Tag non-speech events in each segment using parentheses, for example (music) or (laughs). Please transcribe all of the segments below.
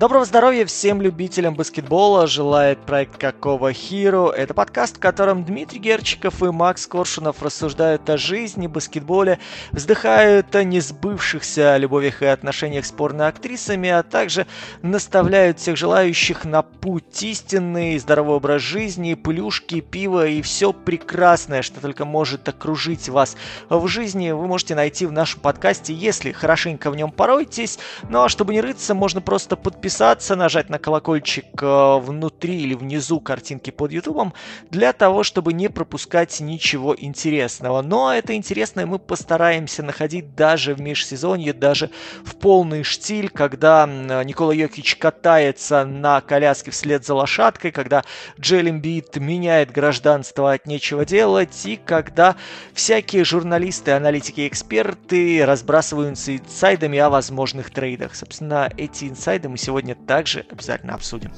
Доброго здоровья всем любителям баскетбола, желает проект Какого Хиру. Это подкаст, в котором Дмитрий Герчиков и Макс Коршунов рассуждают о жизни, баскетболе, вздыхают о несбывшихся любовях и отношениях с порно-актрисами, а также наставляют всех желающих на путь истинный, здоровый образ жизни, плюшки, пиво и все прекрасное, что только может окружить вас в жизни, вы можете найти в нашем подкасте, если хорошенько в нем поройтесь. Ну а чтобы не рыться, можно просто подписаться подписаться, нажать на колокольчик э, внутри или внизу картинки под ютубом, для того, чтобы не пропускать ничего интересного. Но это интересное мы постараемся находить даже в межсезонье, даже в полный штиль, когда Никола Йокич катается на коляске вслед за лошадкой, когда Джелем Бит меняет гражданство от нечего делать, и когда всякие журналисты, аналитики, эксперты разбрасываются инсайдами о возможных трейдах. Собственно, эти инсайды мы сегодня сегодня также обязательно обсудим.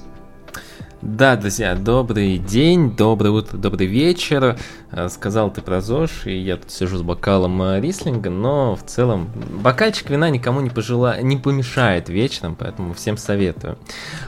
Да, друзья, добрый день, доброе утро, добрый вечер. Э, сказал ты про ЗОЖ, и я тут сижу с бокалом э, рислинга, но в целом бокальчик вина никому не, пожела... не помешает вечером, поэтому всем советую.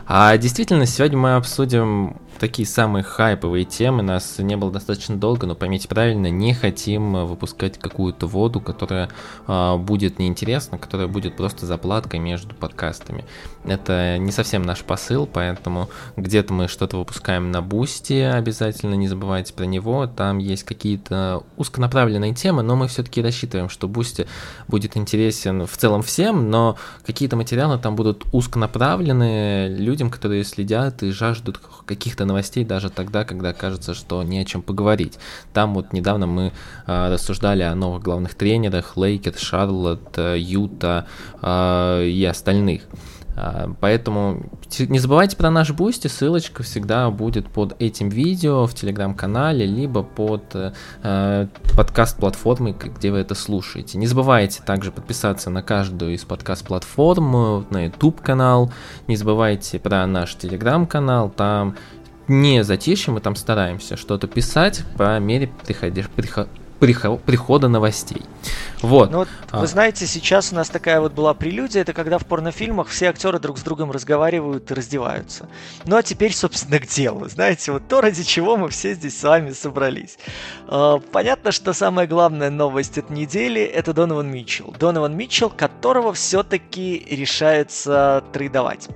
А действительно, сегодня мы обсудим такие самые хайповые темы. Нас не было достаточно долго, но поймите правильно, не хотим э, выпускать какую-то воду, которая э, будет неинтересна, которая будет просто заплаткой между подкастами. Это не совсем наш посыл, поэтому где-то мы что-то выпускаем на Boosty, обязательно не забывайте про него. Там есть какие-то узконаправленные темы, но мы все-таки рассчитываем, что Boosty будет интересен в целом всем, но какие-то материалы там будут узконаправленные людям, которые следят и жаждут каких-то каких-то новостей даже тогда, когда кажется, что не о чем поговорить. Там вот недавно мы э, рассуждали о новых главных тренерах, Лейкерс, Шарлотт, э, Юта э, и остальных. Поэтому не забывайте про наш Boosty, ссылочка всегда будет под этим видео в телеграм-канале, либо под э, подкаст-платформой, где вы это слушаете. Не забывайте также подписаться на каждую из подкаст-платформ, на YouTube канал, не забывайте про наш телеграм-канал, там не затишье, мы там стараемся что-то писать по мере приходи, приход, прихода новостей. Вот. Ну, вот а. Вы знаете, сейчас у нас такая вот была прелюдия, это когда в порнофильмах все актеры друг с другом разговаривают и раздеваются. Ну а теперь, собственно, к делу. Знаете, вот то, ради чего мы все здесь с вами собрались. А, понятно, что самая главная новость этой недели это Донован Митчелл. Донован Митчелл, которого все-таки решается трейдовать.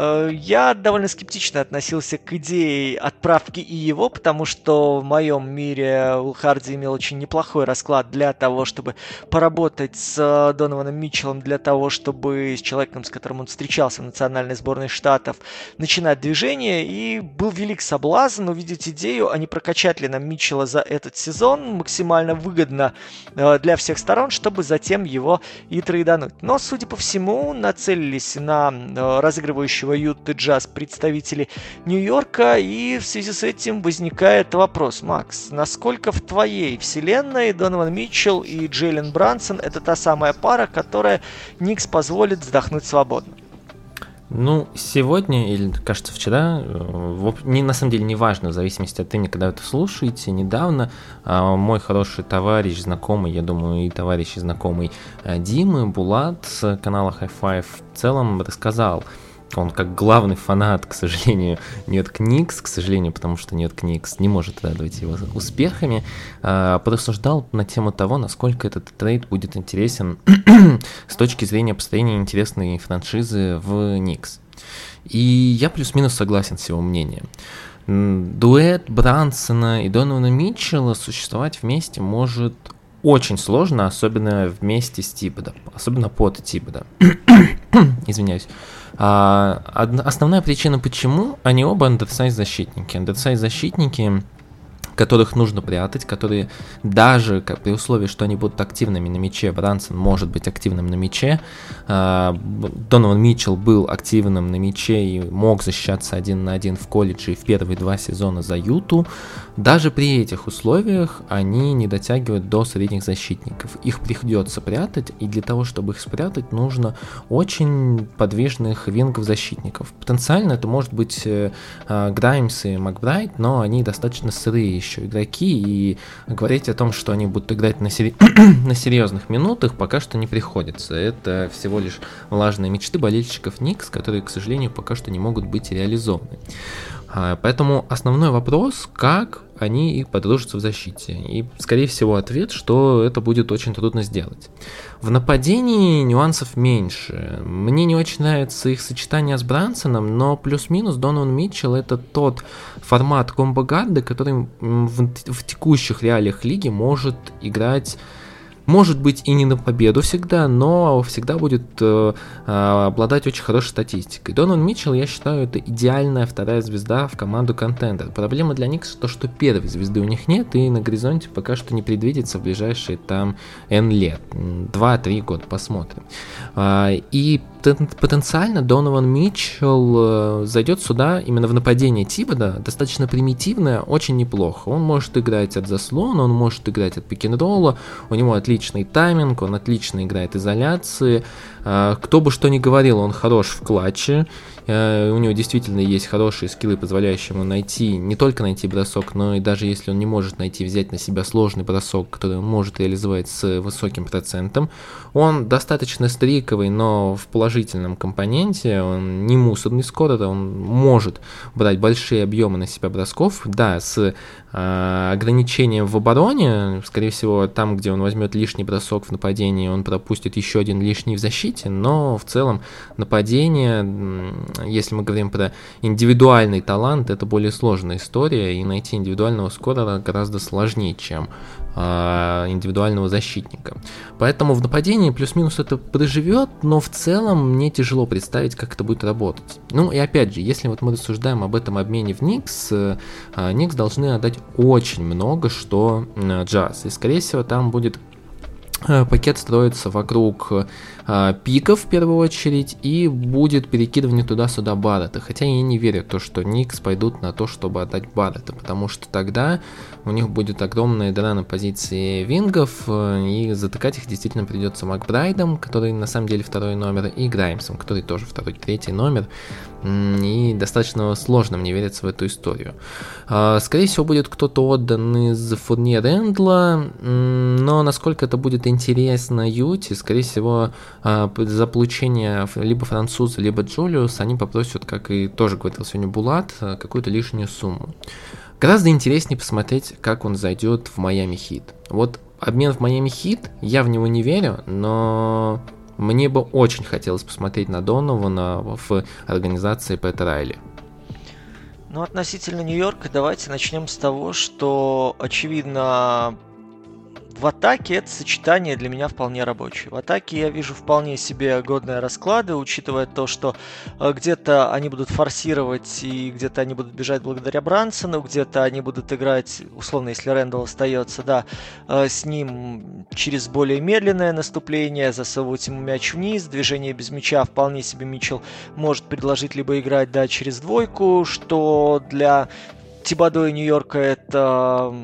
Э, я довольно скептично относился к идее отправки и его, потому что в моем мире Уилл Харди имел очень неплохой расклад для того, чтобы поработать с Донованом Митчеллом, для того, чтобы с человеком, с которым он встречался в национальной сборной штатов, начинать движение. И был велик соблазн увидеть идею, а не прокачать ли нам Митчелла за этот сезон максимально выгодно э, для всех сторон, чтобы затем его и трейдануть. Но, судя по всему, нацелились на э, разыгрывающего будущего Юты Джаз представители Нью-Йорка, и в связи с этим возникает вопрос, Макс, насколько в твоей вселенной Донован Митчелл и Джейлен Брансон это та самая пара, которая Никс позволит вздохнуть свободно? Ну, сегодня, или, кажется, вчера, э, не, на самом деле не важно, в зависимости от времени, когда вы это слушаете, недавно а, мой хороший товарищ, знакомый, я думаю, и товарищ и знакомый э, Димы Булат с канала High Five в целом рассказал, он как главный фанат, к сожалению, нет Кникс, к сожалению, потому что нет Кникс не может радовать его успехами, а, порассуждал на тему того, насколько этот трейд будет интересен (clears throat) с точки зрения построения интересной франшизы в Никс. И я плюс-минус согласен с его мнением. Дуэт Брансона и Донована Митчелла существовать вместе может очень сложно, особенно вместе с Тибодом, особенно под Тибода. (clears throat) Извиняюсь. А, основная причина, почему они оба андерсайз защитники. Которых нужно прятать, которые даже как, при условии, что они будут активными на мяче, Брансон может быть активным на мяче, э, Донован Митчелл был активным на мяче и мог защищаться один на один в колледже и в первые два сезона за Юту, даже при этих условиях они не дотягивают до средних защитников. Их приходится прятать, и для того, чтобы их спрятать, нужно очень подвижных вингов защитников. Потенциально это может быть э, Граймс и Макбрайт, но они достаточно сырые еще игроки, и говорить о том, что они будут играть на, сери... (clears throat) на серьезных минутах, пока что не приходится. Это всего лишь влажные мечты болельщиков Никс, которые, к сожалению, пока что не могут быть реализованы. А, поэтому основной вопрос, как они и подружатся в защите. И, скорее всего, ответ, что это будет очень трудно сделать. В нападении нюансов меньше. Мне не очень нравится их сочетание с Брансоном, но плюс-минус Донован Митчелл это тот формат комбо-гарда, который в, в текущих реалиях лиги может играть может быть и не на победу всегда, но всегда будет э, э, обладать очень хорошей статистикой. Донан Митчелл, я считаю, это идеальная вторая звезда в команду контендер. Проблема для Никс то, что первой звезды у них нет, и на горизонте пока что не предвидится в ближайшие там N лет. 2-3 года, посмотрим. А, и потенциально Донован Митчелл э, зайдет сюда именно в нападение Тибода, достаточно примитивное, очень неплохо. Он может играть от заслона, он может играть от пик-н-ролла, у него отличный тайминг, он отлично играет изоляции. А, кто бы что ни говорил, он хорош в клатче, у него действительно есть хорошие скиллы, позволяющие ему найти, не только найти бросок, но и даже если он не может найти, взять на себя сложный бросок, который он может реализовать с высоким процентом. Он достаточно стриковый, но в положительном компоненте, он не мусорный скорер, он может брать большие объемы на себя бросков, да, с э, ограничением в обороне, скорее всего, там, где он возьмет лишний бросок в нападении, он пропустит еще один лишний в защите, но в целом нападение если мы говорим про индивидуальный талант, это более сложная история, и найти индивидуального скорера гораздо сложнее, чем э, индивидуального защитника. Поэтому в нападении плюс-минус это проживет, но в целом мне тяжело представить, как это будет работать. Ну и опять же, если вот мы рассуждаем об этом обмене в Никс, э, Никс должны отдать очень много что Джаз, и скорее всего там будет пакет строится вокруг э, пиков в первую очередь и будет перекидывание туда-сюда Баррета. Хотя я не верю то, что Никс пойдут на то, чтобы отдать Баррета, потому что тогда у них будет огромная дыра на позиции вингов, э, и затыкать их действительно придется Макбрайдом, который на самом деле второй номер, и Граймсом, который тоже второй, третий номер. И достаточно сложно мне верится в эту историю. Скорее всего, будет кто-то отдан из Фурнье Рэндла, но насколько это будет интересно Юти, скорее всего, а, за получение либо француза, либо Джулиус, они попросят, как и тоже говорил сегодня Булат, а, какую-то лишнюю сумму. Гораздо интереснее посмотреть, как он зайдет в Майами Хит. Вот обмен в Майами Хит, я в него не верю, но мне бы очень хотелось посмотреть на Донована в организации Пэт Райли. Ну, относительно Нью-Йорка, давайте начнем с того, что, очевидно, в атаке это сочетание для меня вполне рабочее. В атаке я вижу вполне себе годные расклады, учитывая то, что э, где-то они будут форсировать и где-то они будут бежать благодаря Брансону, где-то они будут играть, условно, если Рэндалл остается, да, э, с ним через более медленное наступление, засовывать ему мяч вниз, движение без мяча вполне себе Митчелл может предложить либо играть, да, через двойку, что для Тибадо и Нью-Йорка это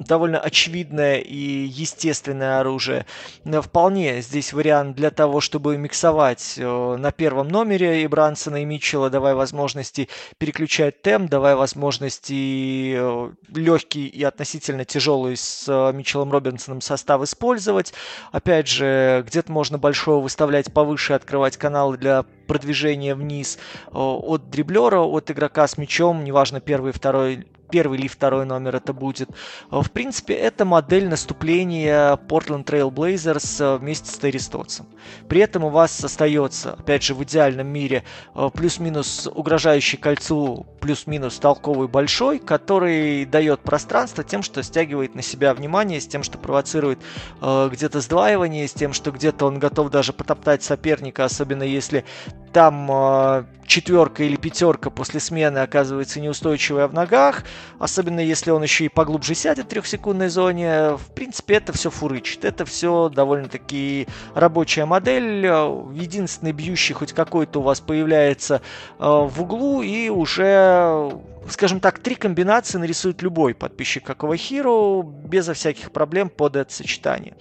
довольно очевидное и естественное оружие. Вполне здесь вариант для того, чтобы миксовать э, на первом номере и Брансона, и Митчелла, давая возможности переключать темп, давая возможности э, легкий и относительно тяжелый с э, Митчеллом Робинсоном состав использовать. Опять же, где-то можно большого выставлять повыше, открывать каналы для продвижения вниз от дриблера, от игрока с мячом, неважно первый, второй первый или второй номер это будет. В принципе, это модель наступления Portland Trail Blazers э, вместе с Терри Стотсом. При этом у вас остается, опять же, в идеальном мире э, плюс-минус угрожающий кольцу, плюс-минус толковый большой, который дает пространство тем, что стягивает на себя внимание, с тем, что провоцирует э, где-то сдваивание, с тем, что где-то он готов даже потоптать соперника, особенно если там э, четверка или пятерка после смены оказывается неустойчивая в ногах, особенно если он еще и поглубже сядет в трехсекундной зоне. В принципе, это все фурычит. Это все довольно-таки рабочая модель. Единственный бьющий хоть какой-то у вас появляется э, в углу и уже скажем так, три комбинации нарисует любой подписчик Какого Hero безо всяких проблем под это сочетание.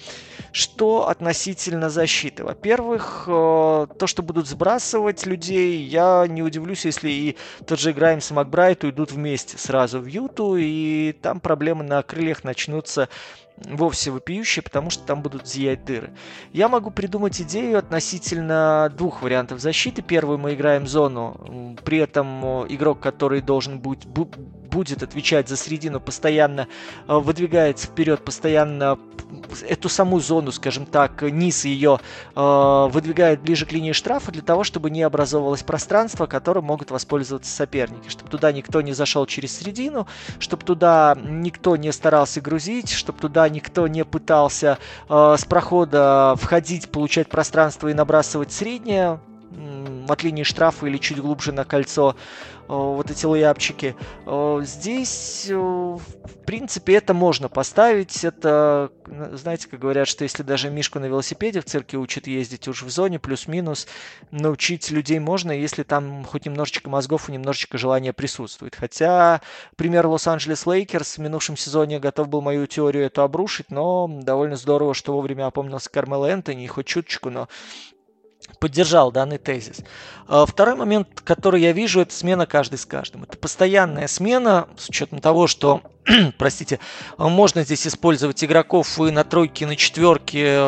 Что относительно защиты? Во-первых, э, то, что будут сбрасывать людей, я не удивлюсь, если и тот же Граймс и Макбрайт уйдут вместе сразу в Юту, и там проблемы на крыльях начнутся вовсе вопиющие, потому что там будут зиять дыры. Я могу придумать идею относительно двух вариантов защиты. Первый мы играем зону, при этом игрок, который должен быть, будет отвечать за середину, постоянно э, выдвигается вперед, постоянно эту саму зону, скажем так, низ ее э, выдвигает ближе к линии штрафа для того, чтобы не образовывалось пространство, которым могут воспользоваться соперники, чтобы туда никто не зашел через середину, чтобы туда никто не старался грузить, чтобы туда никто не пытался э, с прохода входить, получать пространство и набрасывать среднее от линии штрафа или чуть глубже на кольцо вот эти лейапчики. Здесь, в принципе, это можно поставить. Это, знаете, как говорят, что если даже Мишку на велосипеде в цирке учат ездить уж в зоне, плюс-минус, научить людей можно, если там хоть немножечко мозгов и немножечко желания присутствует. Хотя пример Лос-Анджелес Лейкерс в минувшем сезоне готов был мою теорию эту обрушить, но довольно здорово, что вовремя опомнился Кармело Энтони, хоть чуточку, но поддержал данный тезис. А, второй момент, который я вижу, это смена каждый с каждым. Это постоянная смена, с учетом того, что, (clears throat) простите, можно здесь использовать игроков и на тройке, и на четверке,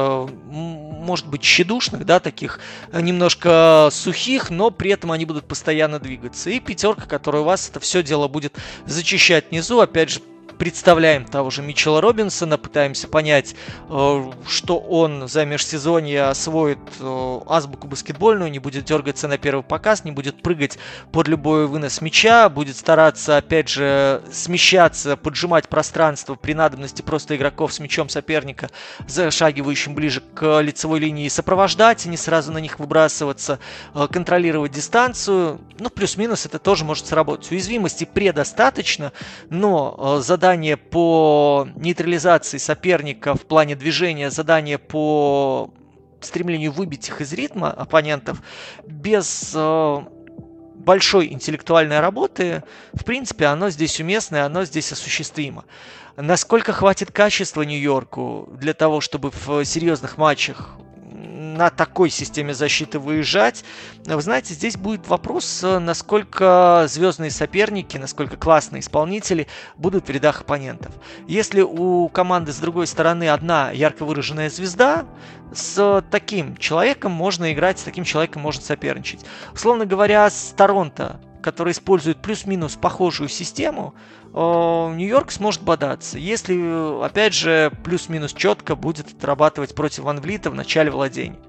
может быть, щедушных, да, таких немножко сухих, но при этом они будут постоянно двигаться. И пятерка, которая у вас это все дело будет зачищать внизу, опять же, представляем того же Митчелла Робинсона, пытаемся понять, э, что он за межсезонье освоит э, азбуку баскетбольную, не будет дергаться на первый показ, не будет прыгать под любой вынос мяча, будет стараться, опять же, смещаться, поджимать пространство при надобности просто игроков с мячом соперника, зашагивающим ближе к лицевой линии, сопровождать, не сразу на них выбрасываться, э, контролировать дистанцию. Ну, плюс-минус это тоже может сработать. Уязвимости предостаточно, но задача задание по нейтрализации соперника в плане движения, задание по стремлению выбить их из ритма оппонентов без э, большой интеллектуальной работы, в принципе, оно здесь уместно, оно здесь осуществимо. Насколько хватит качества Нью-Йорку для того, чтобы в серьезных матчах на такой системе защиты выезжать. Вы знаете, здесь будет вопрос, э, насколько звездные соперники, насколько классные исполнители будут в рядах оппонентов. Если у команды с другой стороны одна ярко выраженная звезда, с таким человеком можно играть, с таким человеком можно соперничать. Условно говоря, с Торонто, который использует плюс-минус похожую систему, Нью-Йорк сможет бодаться, если, опять же, плюс-минус четко будет отрабатывать против Ван Влита в начале владения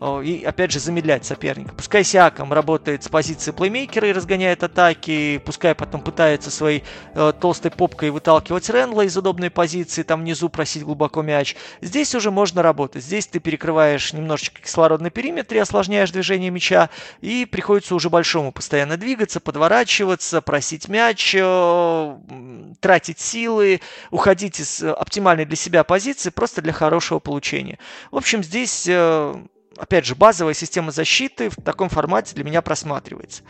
и, опять же, замедлять соперника. Пускай Сиаком работает с позиции плеймейкера и разгоняет атаки, пускай потом пытается своей э, толстой попкой выталкивать Ренла из удобной позиции, там внизу просить глубоко мяч. Здесь уже можно работать. Здесь ты перекрываешь немножечко кислородный периметр и осложняешь движение мяча, и приходится уже большому постоянно двигаться, подворачиваться, просить мяч, э, тратить силы, уходить из оптимальной для себя позиции просто для хорошего получения. В общем, здесь э, опять же, базовая система защиты в таком формате для меня просматривается.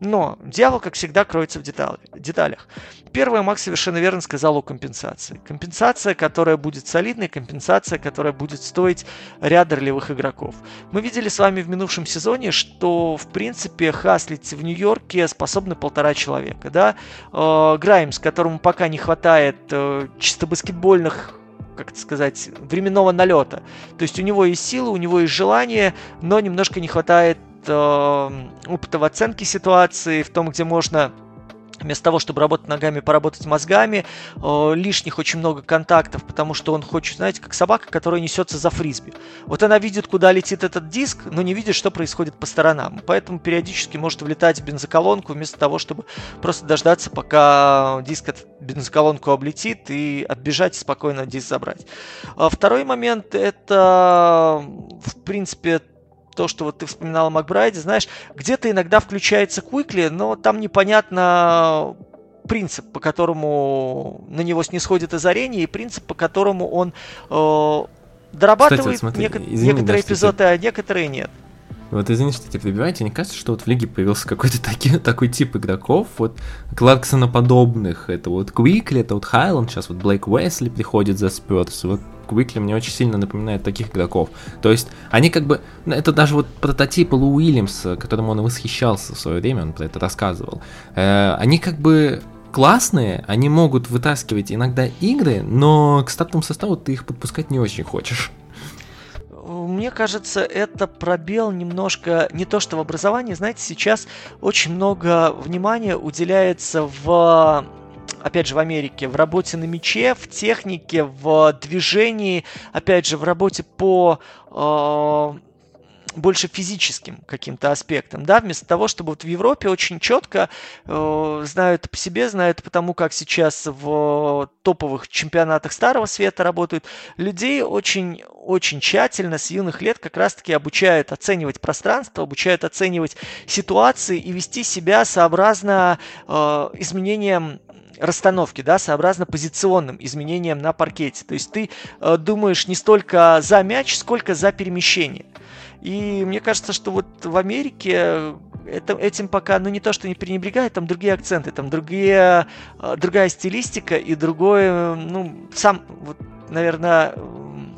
Но дьявол, как всегда, кроется в деталях. Первое, Макс совершенно верно сказал о компенсации. Компенсация, которая будет солидной, компенсация, которая будет стоить ряда ролевых игроков. Мы видели с вами в минувшем сезоне, что, в принципе, хаслить в Нью-Йорке способны полтора человека. Да? Э, Граймс, которому пока не хватает э, чисто баскетбольных как это сказать, временного налета. То есть у него есть силы, у него есть желание, но немножко не хватает э, опыта в оценке ситуации, в том, где можно вместо того, чтобы работать ногами, поработать мозгами, э, лишних очень много контактов, потому что он хочет, знаете, как собака, которая несется за фрисби. Вот она видит, куда летит этот диск, но не видит, что происходит по сторонам. Поэтому периодически может влетать в бензоколонку, вместо того, чтобы просто дождаться, пока диск от бензоколонку облетит и отбежать спокойно диск забрать. А второй момент это, в принципе, то, что вот ты вспоминал о Макбрайде, знаешь, где-то иногда включается Куикли, но там непонятно принцип, по которому на него снисходит озарение, и принцип, по которому он э, дорабатывает Кстати, вот смотри, неко- извини, некоторые да, эпизоды, а некоторые нет. Вот извини, что тебя перебиваю, тебе не кажется, что вот в лиге появился какой-то таки, (laughs) такой тип игроков, вот Кларксоноподобных, это вот Квикли, это вот Хайланд, сейчас вот Блейк Уэсли приходит за Спёрс, вот Квикли мне очень сильно напоминает таких игроков. То есть они как бы, ну, это даже вот прототип Лу Уильямса, которым он восхищался в свое время, он про это рассказывал. Э, они как бы классные, они могут вытаскивать иногда игры, но к стартовому составу ты их подпускать не очень хочешь. Мне кажется, это пробел немножко не то что в образовании. Знаете, сейчас очень много внимания уделяется в опять же, в Америке, в работе на мяче, в технике, в движении, опять же, в работе по э, больше физическим каким-то аспектом, да, вместо того, чтобы вот в Европе очень четко э, знают по себе, знают потому, как сейчас в топовых чемпионатах Старого Света работают, людей очень, очень тщательно с юных лет как раз-таки обучают оценивать пространство, обучают оценивать ситуации и вести себя сообразно э, изменениям расстановки, да, сообразно позиционным изменениям на паркете. То есть ты э, думаешь не столько за мяч, сколько за перемещение. И мне кажется, что вот в Америке это, этим пока, ну не то, что не пренебрегают, там другие акценты, там другие, э, другая стилистика и другой, ну, сам, вот, наверное,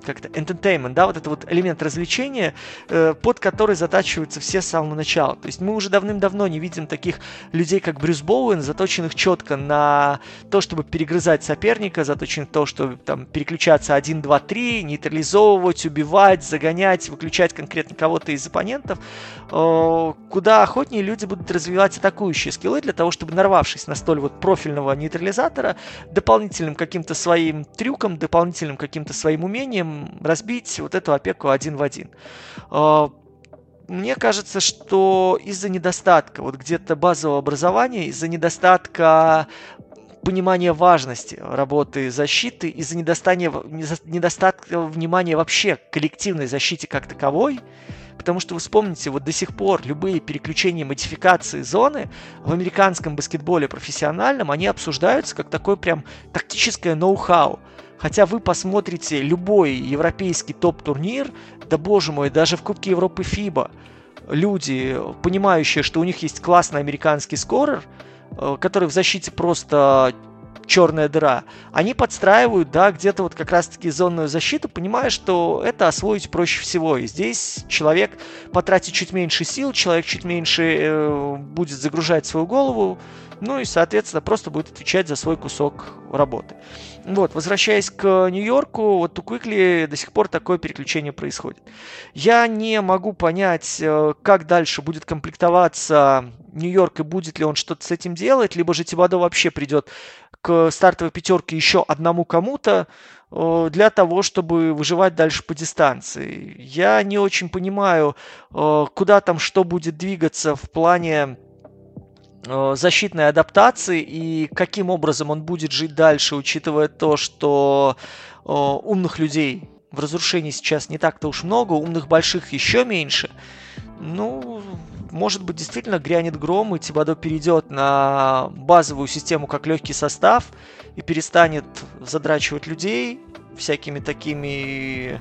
как-то entertainment, да, вот это вот элемент развлечения, э, под который затачиваются все с самого начала. То есть мы уже давным-давно не видим таких людей, как Брюс Боуэн, заточенных четко на то, чтобы перегрызать соперника, заточенных то, чтобы там переключаться 1, 2, 3, нейтрализовывать, убивать, загонять, выключать конкретно кого-то из оппонентов. Э, куда охотнее люди будут развивать атакующие скиллы для того, чтобы нарвавшись на столь вот профильного нейтрализатора, дополнительным каким-то своим трюком, дополнительным каким-то своим умением разбить вот эту опеку один в один. А, мне кажется, что из-за недостатка вот где-то базового образования, из-за недостатка понимания важности работы защиты, из-за недостатка, внимания вообще к коллективной защите как таковой, потому что вы вспомните, вот до сих пор любые переключения модификации зоны в американском баскетболе профессиональном, они обсуждаются как такое прям тактическое ноу-хау. Хотя вы посмотрите любой европейский топ-турнир, да боже мой, даже в Кубке Европы ФИБА, люди, понимающие, что у них есть классный американский скорер, э, который в защите просто черная дыра, они подстраивают, да, где-то вот как раз-таки зонную защиту, понимая, что это освоить проще всего. И здесь человек потратит чуть меньше сил, человек чуть меньше э, будет загружать свою голову, ну и, соответственно, просто будет отвечать за свой кусок работы. Вот, возвращаясь к Нью-Йорку, вот у Квикли до сих пор такое переключение происходит. Я не могу понять, э, как дальше будет комплектоваться Нью-Йорк и будет ли он что-то с этим делать, либо же Тибадо вообще придет к стартовой пятерке еще одному кому-то э, для того, чтобы выживать дальше по дистанции. Я не очень понимаю, э, куда там что будет двигаться в плане защитной адаптации и каким образом он будет жить дальше, учитывая то, что э, умных людей в разрушении сейчас не так-то уж много, умных больших еще меньше. Ну, может быть, действительно грянет гром, и Тибадо перейдет на базовую систему как легкий состав и перестанет задрачивать людей всякими такими,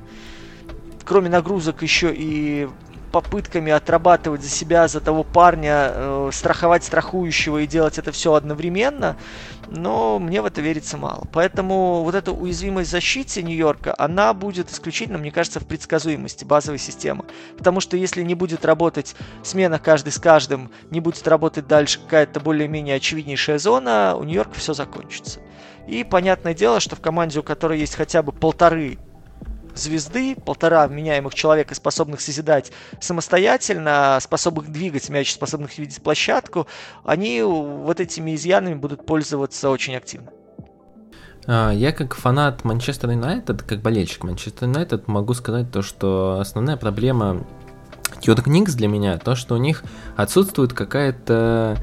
кроме нагрузок, еще и попытками отрабатывать за себя, за того парня, э, страховать страхующего и делать это все одновременно, но мне в это верится мало. Поэтому вот эта уязвимость защиты Нью-Йорка, она будет исключительно, мне кажется, в предсказуемости базовой системы. Потому что если не будет работать смена каждый с каждым, не будет работать дальше какая-то более-менее очевиднейшая зона, у Нью-Йорка все закончится. И понятное дело, что в команде, у которой есть хотя бы полторы звезды, полтора меняемых человека, способных созидать самостоятельно, способных двигать мяч, способных видеть площадку, они вот этими изъянами будут пользоваться очень активно. А, я как фанат Манчестер Юнайтед, как болельщик Манчестер Юнайтед, могу сказать то, что основная проблема Ньюyork Никс для меня то, что у них отсутствует какая-то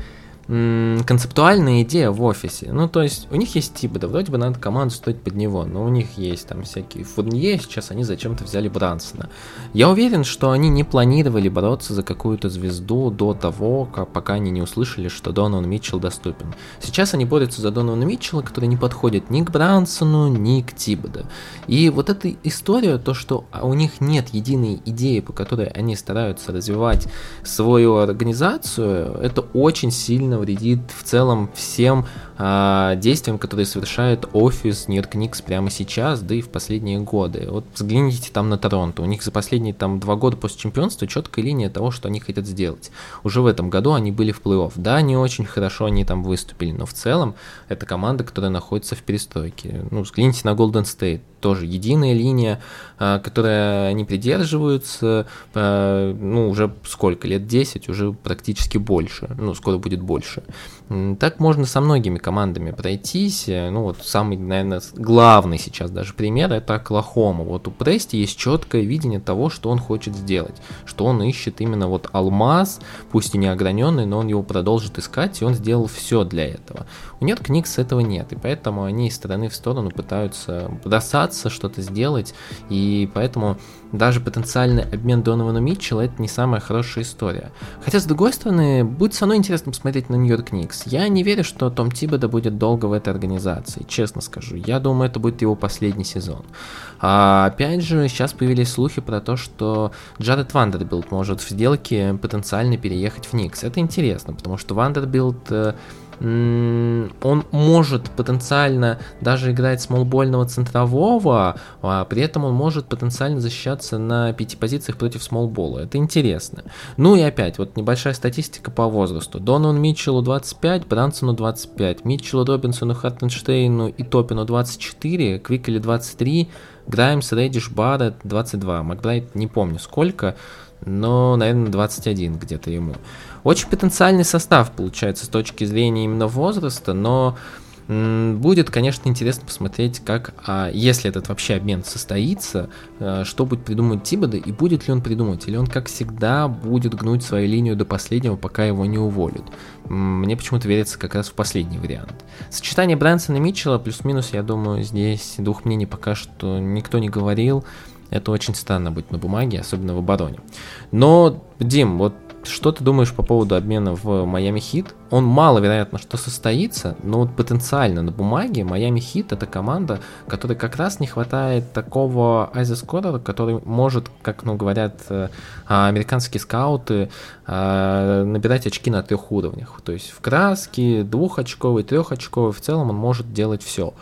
концептуальная идея в офисе. Ну, то есть, у них есть типа, да, вроде бы надо команду строить под него, но у них есть там всякие фурнье, сейчас они зачем-то взяли Брансона. Я уверен, что они не планировали бороться за какую-то звезду до того, как, пока они не услышали, что Донован Митчелл доступен. Сейчас они борются за Донована Митчелла, который не подходит ни к Брансону, ни к Тибода. И вот эта история, то, что у них нет единой идеи, по которой они стараются развивать свою организацию, это очень сильно сильно вредит в целом всем э, действиям, которые совершает офис Нью-Йорк прямо сейчас, да и в последние годы. Вот взгляните там на Торонто. У них за последние там два года после чемпионства четкая линия того, что они хотят сделать. Уже в этом году они были в плей-офф. Да, не очень хорошо они там выступили, но в целом это команда, которая находится в перестройке. Ну, взгляните на Golden State тоже единая линия, а, которая они придерживаются, а, ну, уже сколько, лет 10, уже практически больше, ну, скоро будет больше. Так можно со многими командами пройтись, ну, вот самый, наверное, главный сейчас даже пример, это Оклахома. Вот у Прести есть четкое видение того, что он хочет сделать, что он ищет именно вот алмаз, пусть и не ограненный, но он его продолжит искать, и он сделал все для этого. У Нью-Йорк Никс этого нет, и поэтому они из стороны в сторону пытаются бросаться, что-то сделать, и поэтому даже потенциальный обмен Донована Митчелла это не самая хорошая история. Хотя, с другой стороны, будет безумно интересно посмотреть на Нью-Йорк Никс. Я не верю, что Том Тибода будет долго в этой организации, честно скажу. Я думаю, это будет его последний сезон. А, опять же, сейчас появились слухи про то, что Джаред Вандербилд может в сделке потенциально переехать в Никс. Это интересно, потому что Вандербилд э, он может потенциально даже играть смолбольного центрового, а при этом он может потенциально защищаться на пяти позициях против смолбола. Это интересно. Ну и опять, вот небольшая статистика по возрасту. Донован Митчеллу 25, Брансону 25, Митчеллу Робинсону, Хаттенштейну и Топину 24, Квикели 23, Граймс, Реддиш, Барретт 22, Макбрайт не помню сколько, но, наверное, 21 где-то ему. Очень потенциальный состав получается с точки зрения именно возраста, но Будет, конечно, интересно посмотреть, как, а если этот вообще обмен состоится, э, что будет придумывать Тибода и будет ли он придумывать, или он, как всегда, будет гнуть свою линию до последнего, пока его не уволят. Мне почему-то верится как раз в последний вариант. Сочетание Брэнсона и Митчелла плюс-минус, я думаю, здесь двух мнений пока что никто не говорил. Это очень странно быть на бумаге, особенно в обороне. Но, Дим, вот что ты думаешь по поводу обмена в Майами Хит? Он маловероятно, что состоится, но вот потенциально на бумаге Майами Хит это команда, которой как раз не хватает такого айзескорера, который может, как ну, говорят э, американские скауты, э, набирать очки на трех уровнях. То есть в краске, двухочковый, трехочковый, в целом он может делать все.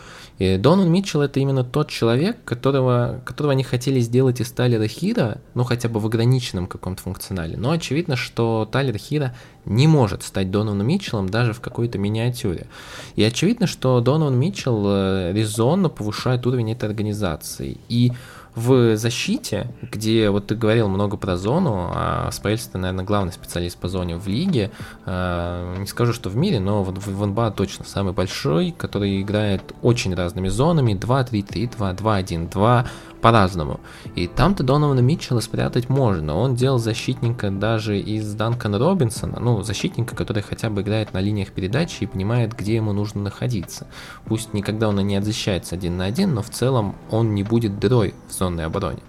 И Донан Митчелл это именно тот человек, которого, которого они хотели сделать из Тайлера Хира, ну хотя бы в ограниченном каком-то функционале. Но очевидно, что Тайлер Хира не может стать Донованом Митчеллом даже в какой-то миниатюре. И очевидно, что Донован Митчелл э, резонно повышает уровень этой организации. И в защите, где вот ты говорил много про зону, а Спейлс наверное, главный специалист по зоне в лиге, э, не скажу, что в мире, но вот в НБА точно самый большой, который играет очень разными зонами, 2-3-3, 2-2-1-2, по-разному. И там-то Донована Митчелла спрятать можно. Он делал защитника даже из Данкана Робинсона, ну, защитника, который хотя бы играет на линиях передачи и понимает, где ему нужно находиться. Пусть никогда он и не отзащищается один на один, но в целом он не будет дырой в зонной обороне.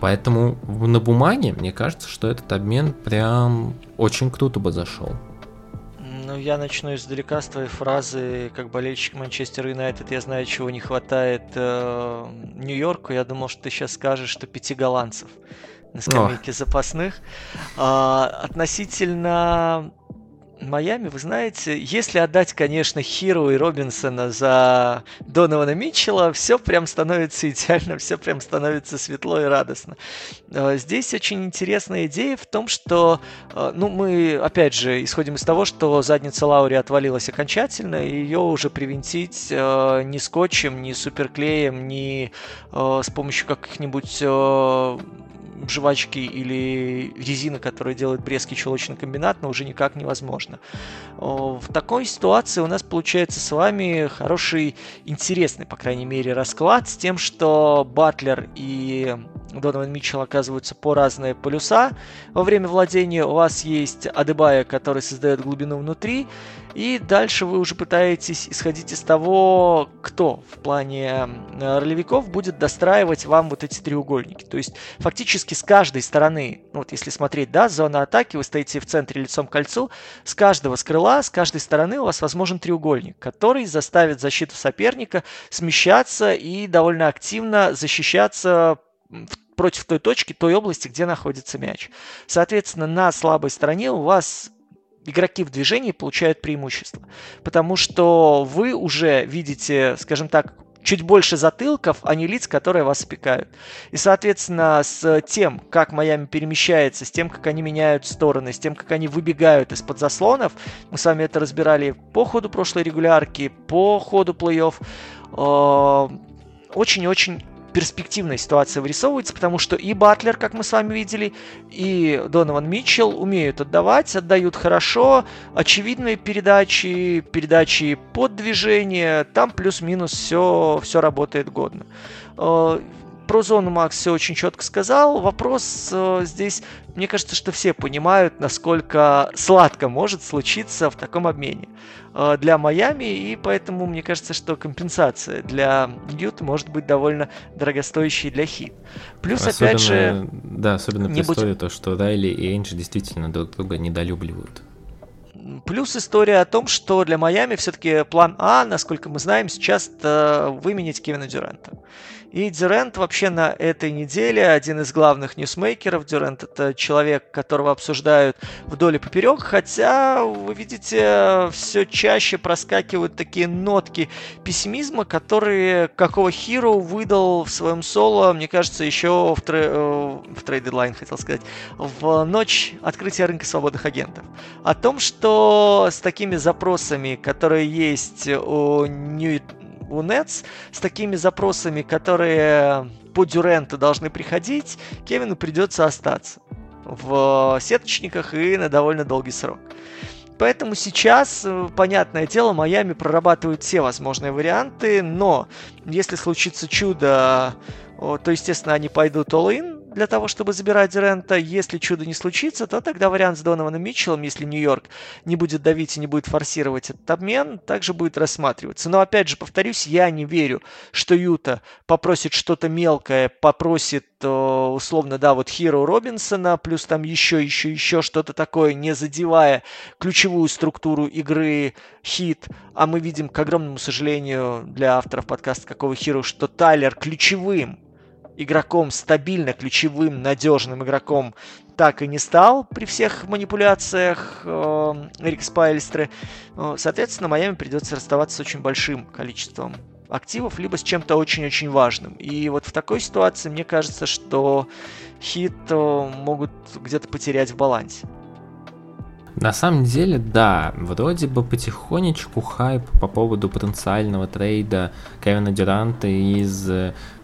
Поэтому на бумаге, мне кажется, что этот обмен прям очень круто бы зашел. Ну, я начну издалека с твоей фразы, как болельщик Манчестер Юнайтед, я знаю, чего не хватает э, Нью-Йорку. Я думал, что ты сейчас скажешь, что пяти голландцев на скамейке О. запасных. А, относительно Майами, вы знаете, если отдать, конечно, Хиру и Робинсона за Донована Митчелла, все прям становится идеально, (laughs) все прям становится светло и радостно. А, здесь очень интересная идея в том, что, а, ну, мы, опять же, исходим из того, что задница Лаури отвалилась окончательно, и ее уже привинтить а, ни скотчем, ни суперклеем, ни с помощью каких-нибудь жвачки или резины, которые делает Брестский чулочный комбинат, но уже никак невозможно. В такой ситуации у нас получается с вами хороший, интересный, по крайней мере, расклад с тем, что Батлер и Донован Митчелл оказываются по разные полюса. Во время владения у вас есть Адебая, который создает глубину внутри, и дальше вы уже пытаетесь исходить из того, кто в плане ролевиков будет достраивать вам вот эти треугольники. То есть фактически с каждой стороны, ну вот если смотреть, да, зона атаки, вы стоите в центре лицом к кольцу, с каждого с с каждой стороны у вас возможен треугольник, который заставит защиту соперника смещаться и довольно активно защищаться против той точки, той области, где находится мяч. Соответственно, на слабой стороне у вас игроки в движении получают преимущество, потому что вы уже видите, скажем так, чуть больше затылков, а не лиц, которые вас опекают. И, соответственно, с тем, как Майами перемещается, с тем, как они меняют стороны, с тем, как они выбегают из-под заслонов, мы с вами это разбирали по ходу прошлой регулярки, по ходу плей-офф, э, очень-очень перспективная ситуация вырисовывается, потому что и Батлер, как мы с вами видели, и Донован Митчелл умеют отдавать, отдают хорошо, очевидные передачи, передачи под движение, там плюс-минус все, все работает годно. Э, про зону Макс все очень четко сказал. Вопрос э, здесь, мне кажется, что все понимают, насколько сладко может случиться в таком обмене э, для Майами, и поэтому мне кажется, что компенсация для Ют может быть довольно дорогостоящей для Хит. Плюс, особенно, опять же... Да, особенно при будем... то, что Райли и Эйнджи действительно друг друга недолюбливают. Плюс история о том, что для Майами все-таки план А, насколько мы знаем, сейчас выменить Кевина Дюранта. И Дюрант вообще на этой неделе один из главных ньюсмейкеров. Дюрант это человек, которого обсуждают вдоль и поперек, хотя, вы видите, все чаще проскакивают такие нотки пессимизма, которые какого Herro выдал в своем соло, мне кажется, еще в, тре... Э, в trade deadline, хотел сказать, в ночь открытия рынка свободных агентов. О том, что с такими запросами, которые есть у New у Nets с такими запросами, которые по Дюренту должны приходить, Кевину придется остаться в сеточниках и на довольно долгий срок. Поэтому сейчас, э, понятное дело, Майами прорабатывают все возможные варианты, но если случится чудо, то, естественно, они пойдут all-in, для того, чтобы забирать Дюрента. Если чудо не случится, то тогда вариант с Донованом Митчеллом, если Нью-Йорк не будет давить и не будет форсировать этот обмен, также будет рассматриваться. Но опять же, повторюсь, я не верю, что Юта попросит что-то мелкое, попросит э, условно, да, вот Хиро Робинсона, плюс там еще, еще, еще что-то такое, не задевая ключевую структуру игры хит. А мы видим, к огромному сожалению, для авторов подкаста какого Хиро, что Тайлер ключевым игроком, стабильно ключевым, надежным игроком так и не стал при всех манипуляциях э, Эрик соответственно, Майами придется расставаться с очень большим количеством активов, либо с чем-то очень-очень важным. И вот в такой ситуации мне кажется, что хит э, могут где-то потерять в балансе. На самом деле, да, вроде бы потихонечку хайп по поводу потенциального трейда Кевина Дюранта из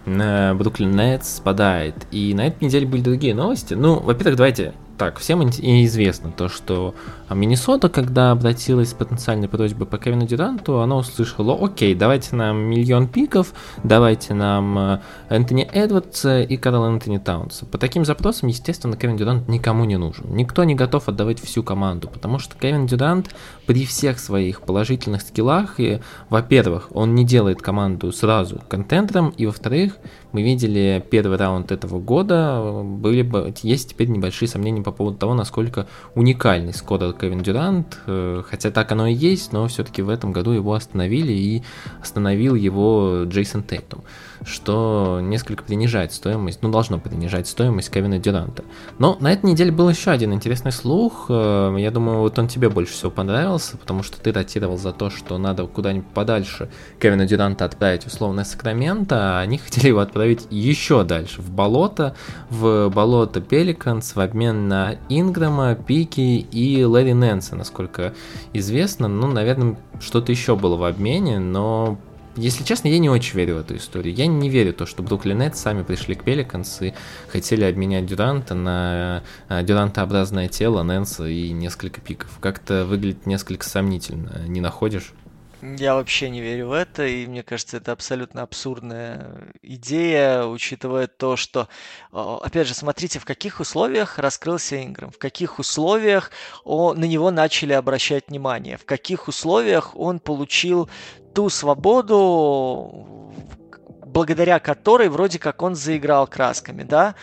Бруклин Нетс спадает. И на этой неделе были другие новости. Ну, во-первых, давайте так, всем известно то, что Миннесота, когда обратилась с потенциальной просьбой по Кевину Дюранту, она услышала, окей, давайте нам миллион пиков, давайте нам э, Энтони Эдвардса и Карл Энтони Таунса. По таким запросам, естественно, Кевин Дюрант никому не нужен. Никто не готов отдавать всю команду, потому что Кевин Дюрант при всех своих положительных скиллах, и, во-первых, он не делает команду сразу контентером, и, во-вторых, мы видели первый раунд этого года, были бы, есть теперь небольшие сомнения по поводу того, насколько уникальный скорер Кевин Дюрант, э, хотя так оно и есть, но все-таки в этом году его остановили и остановил его Джейсон Тейтум что несколько принижает стоимость, ну, должно принижать стоимость Кевина Дюранта. Но на этой неделе был еще один интересный слух, э, я думаю, вот он тебе больше всего понравился, потому что ты датировал за то, что надо куда-нибудь подальше Кевина Дюранта отправить условно Сакраменто, а они (laughs) хотели его отправить еще дальше, в болото, в болото Пеликанс в обмен на Инграма, Пики и Лэри Нэнса, насколько известно. Ну, наверное, что-то еще было в обмене, но если честно, я не очень верю в эту историю. Я не верю в то, что Бруклин Нетс сами пришли к Пеликанс и хотели обменять Дюранта на э, Дюрантообразное тело, Нэнса и несколько пиков. Как-то выглядит несколько сомнительно, не находишь? Я вообще не верю в это, и мне кажется, это абсолютно абсурдная идея, учитывая то, что, опять же, смотрите, в каких условиях раскрылся Инграм, в каких условиях на него начали обращать внимание, в каких условиях он получил ту свободу, благодаря которой вроде как он заиграл красками, да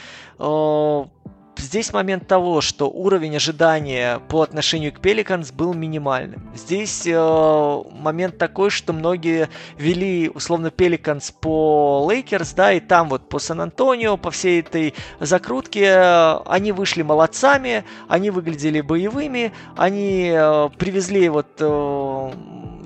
здесь момент того, что уровень ожидания по отношению к Пеликанс был минимальным. Здесь э, момент такой, что многие вели условно Пеликанс по Лейкерс, да, и там вот по Сан-Антонио, по всей этой закрутке э, они вышли молодцами, они выглядели боевыми, они э, привезли вот э,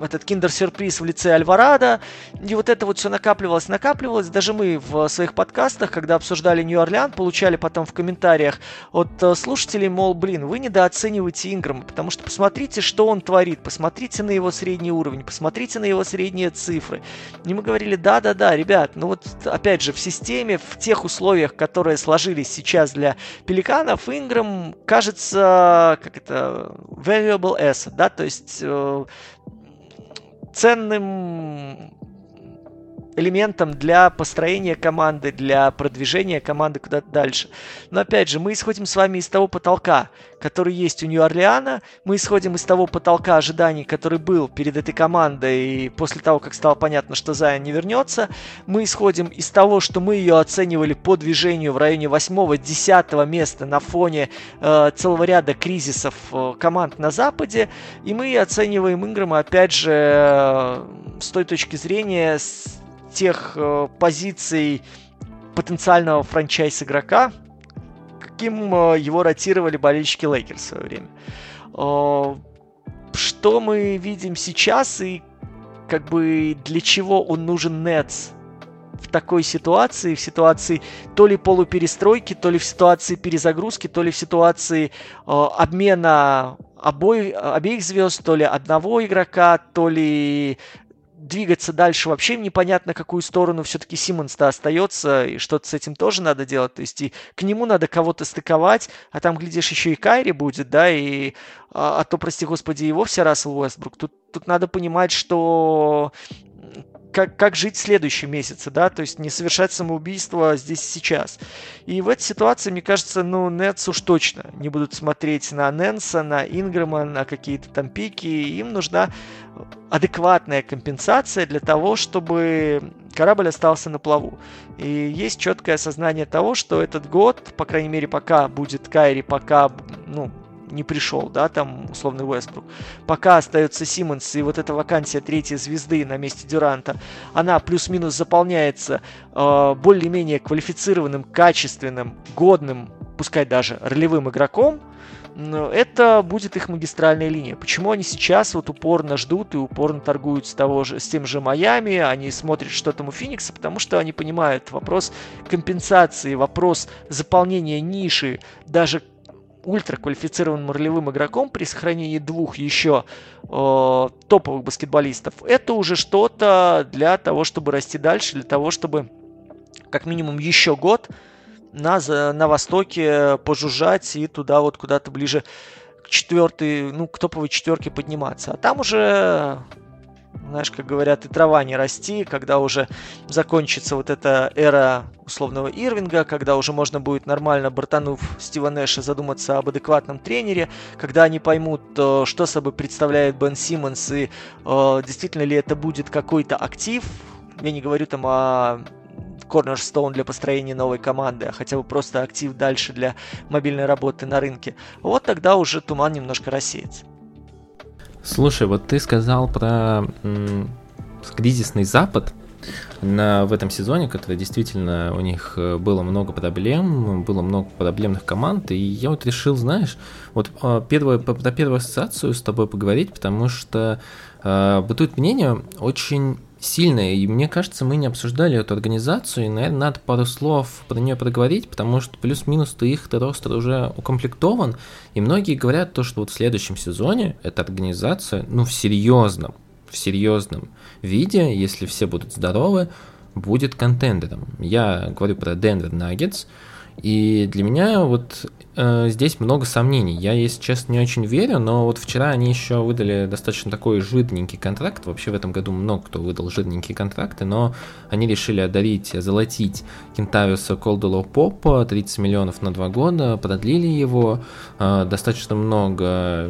этот киндер-сюрприз в лице Альварадо. И вот это вот все накапливалось, накапливалось. Даже мы в своих подкастах, когда обсуждали Нью-Орлеан, получали потом в комментариях от э, слушателей, мол, блин, вы недооцениваете Инграма, потому что посмотрите, что он творит, посмотрите на его средний уровень, посмотрите на его средние цифры. И мы говорили, да-да-да, ребят, ну вот опять же в системе, в тех условиях, которые сложились сейчас для Пеликанов, Инграм кажется, как это, valuable asset, да, то есть э, ценным элементом для построения команды, для продвижения команды куда-то дальше. Но опять же, мы исходим с вами из того потолка, который есть у Нью-Орлеана, мы исходим из того потолка ожиданий, который был перед этой командой и после того, как стало понятно, что Зайон не вернется, мы исходим из того, что мы ее оценивали по движению в районе 8-10 места на фоне э, целого ряда кризисов э, команд на Западе, и мы оцениваем Инграма, опять же, э, с той точки зрения, с тех э, позиций потенциального franchise-игрока, каким э, его ротировали болельщики Лейкерс в свое время. Э, что мы видим сейчас и как бы для чего он нужен Нетс в такой ситуации, в ситуации то ли полуперестройки, то ли в ситуации перезагрузки, то ли в ситуации э, обмена обоих, обеих звезд, то ли одного игрока, то ли двигаться дальше вообще непонятно, какую сторону все-таки Симмонс-то остается, и что-то с этим тоже надо делать. То есть и к нему надо кого-то стыковать, а там, глядишь, еще и Кайри будет, да, и а, а то, прости господи, и вовсе Рассел Уэстбрук. Тут, тут надо понимать, что как, как жить в следующем месяце, да, то есть не совершать самоубийство здесь и сейчас. И в этой ситуации, мне кажется, ну, Нетс уж точно не будут смотреть на Нэнса, на Инграма, на какие-то там пики. Им нужна адекватная компенсация для того, чтобы корабль остался на плаву. И есть четкое осознание того, что этот год, по крайней мере, пока будет Кайри, пока, ну, не пришел, да, там условный Уэстбрук. Пока остается Симмонс и вот эта вакансия третьей звезды на месте Дюранта, она плюс-минус заполняется э, более-менее квалифицированным, качественным, годным, пускай даже ролевым игроком, это будет их магистральная линия. Почему они сейчас вот упорно ждут и упорно торгуют с, того же, с тем же Майами, они смотрят, что там у Феникса, потому что они понимают вопрос компенсации, вопрос заполнения ниши даже ультраквалифицированным ролевым игроком при сохранении двух еще э, топовых баскетболистов, это уже что-то для того, чтобы расти дальше, для того, чтобы как минимум еще год на, на Востоке пожужжать и туда вот куда-то ближе к четвертой, ну, к топовой четверке подниматься. А там уже знаешь, как говорят, и трава не расти, когда уже закончится вот эта эра условного Ирвинга, когда уже можно будет нормально, бортанув Стива Нэша, задуматься об адекватном тренере, когда они поймут, э, что собой представляет Бен Симмонс и э, действительно ли это будет какой-то актив. Я не говорю там о корнерстоун для построения новой команды, а хотя бы просто актив дальше для мобильной работы на рынке. Вот тогда уже туман немножко рассеется. Слушай, вот ты сказал про м- кризисный Запад на, в этом сезоне, который действительно у них э, было много проблем, было много проблемных команд, и я вот решил, знаешь, вот а, первую, про первую ассоциацию с тобой поговорить, потому что э, бытует мнение очень сильная, и мне кажется, мы не обсуждали эту организацию, и, наверное, надо пару слов про нее проговорить, потому что плюс-минус-то их ростер уже укомплектован, и многие говорят то, что вот в следующем сезоне эта организация, ну, в серьезном, в серьезном виде, если все будут здоровы, будет контендером. Я говорю про Denver Nuggets, и для меня вот э, здесь много сомнений. Я, если честно, не очень верю, но вот вчера они еще выдали достаточно такой жирненький контракт. Вообще в этом году много кто выдал жирненькие контракты, но они решили одарить, золотить Кентавиуса Колдуэлла Попа 30 миллионов на два года, продлили его, э, достаточно много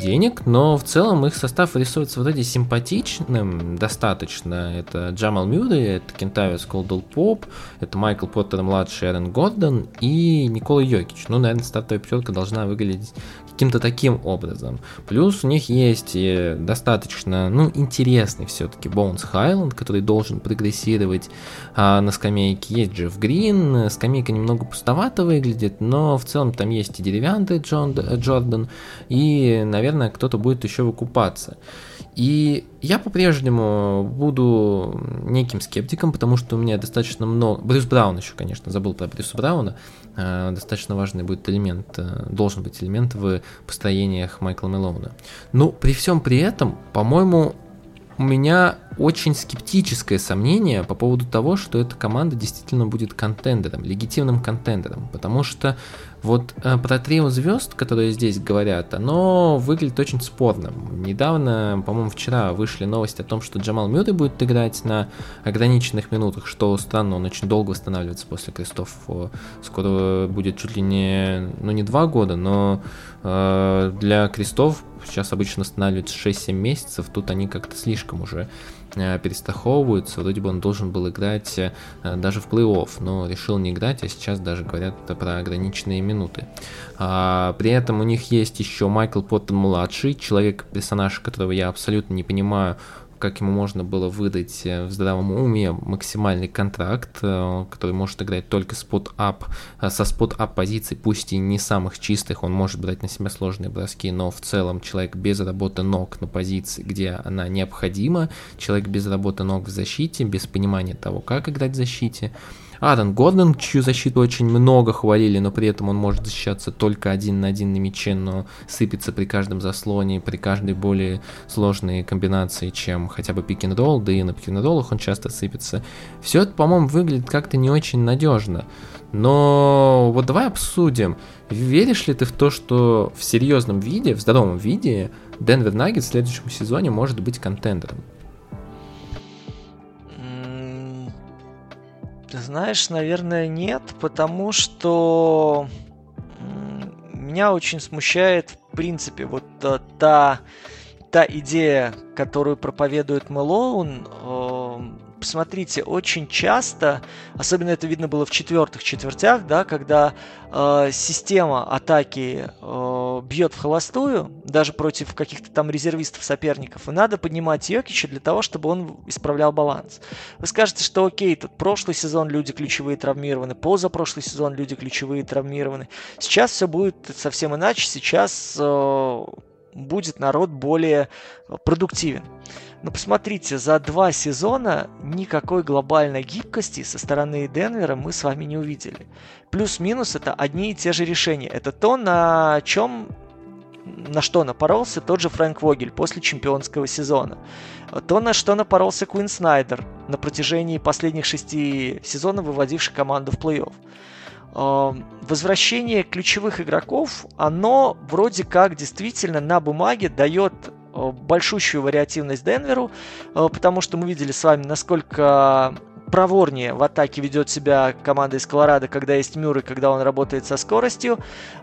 денег, но в целом их состав рисуется вроде симпатичным достаточно. Это Джамал Мюррей, это Кентавиус Колдуэлл Поп, это Майкл Поттер младший, Эрен Гордон и Никола Йокич. Ну, наверное, стартовая пятерка должна выглядеть каким-то таким образом. Плюс у них есть достаточно, ну, интересный все-таки Боунс Хайленд, который должен прогрессировать а, на скамейке. Есть Джефф Грин, скамейка немного пустовато выглядит, но в целом там есть и деревянный Джон, Джордан, и, наверное, кто-то будет еще выкупаться. И я по-прежнему буду неким скептиком, потому что у меня достаточно много... Брюс Браун еще, конечно, забыл про Брюса Брауна. Э, достаточно важный будет элемент, э, должен быть элемент в построениях Майкла Мелоуна. Но при всем при этом, по-моему, у меня очень скептическое сомнение по поводу того, что эта команда действительно будет контендером, легитимным контендером, потому что вот э, про трио звезд, которые здесь говорят, оно выглядит очень спорным. Недавно, по-моему, вчера вышли новости о том, что Джамал Мюррей будет играть на ограниченных минутах, что странно, он очень долго восстанавливается после крестов. Скоро будет чуть ли не, ну не два года, но э, для крестов сейчас обычно останавливаются 6-7 месяцев, тут они как-то слишком уже перестраховываются. Вроде бы он должен был играть э, даже в плей-офф, но решил не играть, а сейчас даже говорят про ограниченные минуты. А, при этом у них есть еще Майкл Поттон младший, человек-персонаж, которого я абсолютно не понимаю, как ему можно было выдать э, в здравом уме максимальный контракт, э, который может играть только спот-ап, э, со спот-ап позиций, пусть и не самых чистых, он может брать на себя сложные броски, но в целом человек без работы ног на позиции, где она необходима, человек без работы ног в защите, без понимания того, как играть в защите, Аарон Гордон, чью защиту очень много хвалили, но при этом он может защищаться только один на один на мяче, но сыпется при каждом заслоне, при каждой более сложной комбинации, чем хотя бы пик ролл да и на пик роллах он часто сыпется. Все это, по-моему, выглядит как-то не очень надежно. Но вот давай обсудим, веришь ли ты в то, что в серьезном виде, в здоровом виде, Денвер Наггетс в следующем сезоне может быть контендером? Знаешь, наверное, нет, потому что меня очень смущает, в принципе, вот э, та, та идея, которую проповедует Мэлоун, посмотрите, очень часто, особенно это видно было в четвертых четвертях, да, когда э, система атаки э, бьет в холостую, даже против каких-то там резервистов соперников, и надо поднимать Йокича для того, чтобы он исправлял баланс. Вы скажете, что окей, тут прошлый сезон люди ключевые травмированы, позапрошлый сезон люди ключевые травмированы. Сейчас все будет совсем иначе, сейчас э, будет народ более продуктивен. Но посмотрите, за два сезона никакой глобальной гибкости со стороны Денвера мы с вами не увидели. Плюс-минус это одни и те же решения. Это то, на чем на что напоролся тот же Фрэнк Вогель после чемпионского сезона. То, на что напоролся Куин Снайдер на протяжении последних шести сезонов, выводивший команду в плей-офф. Эм, возвращение ключевых игроков, оно вроде как действительно на бумаге дает большущую вариативность Денверу, э, потому что мы видели с вами, насколько проворнее в атаке ведет себя команда из Колорадо, когда есть Мюррей, когда он работает со скоростью.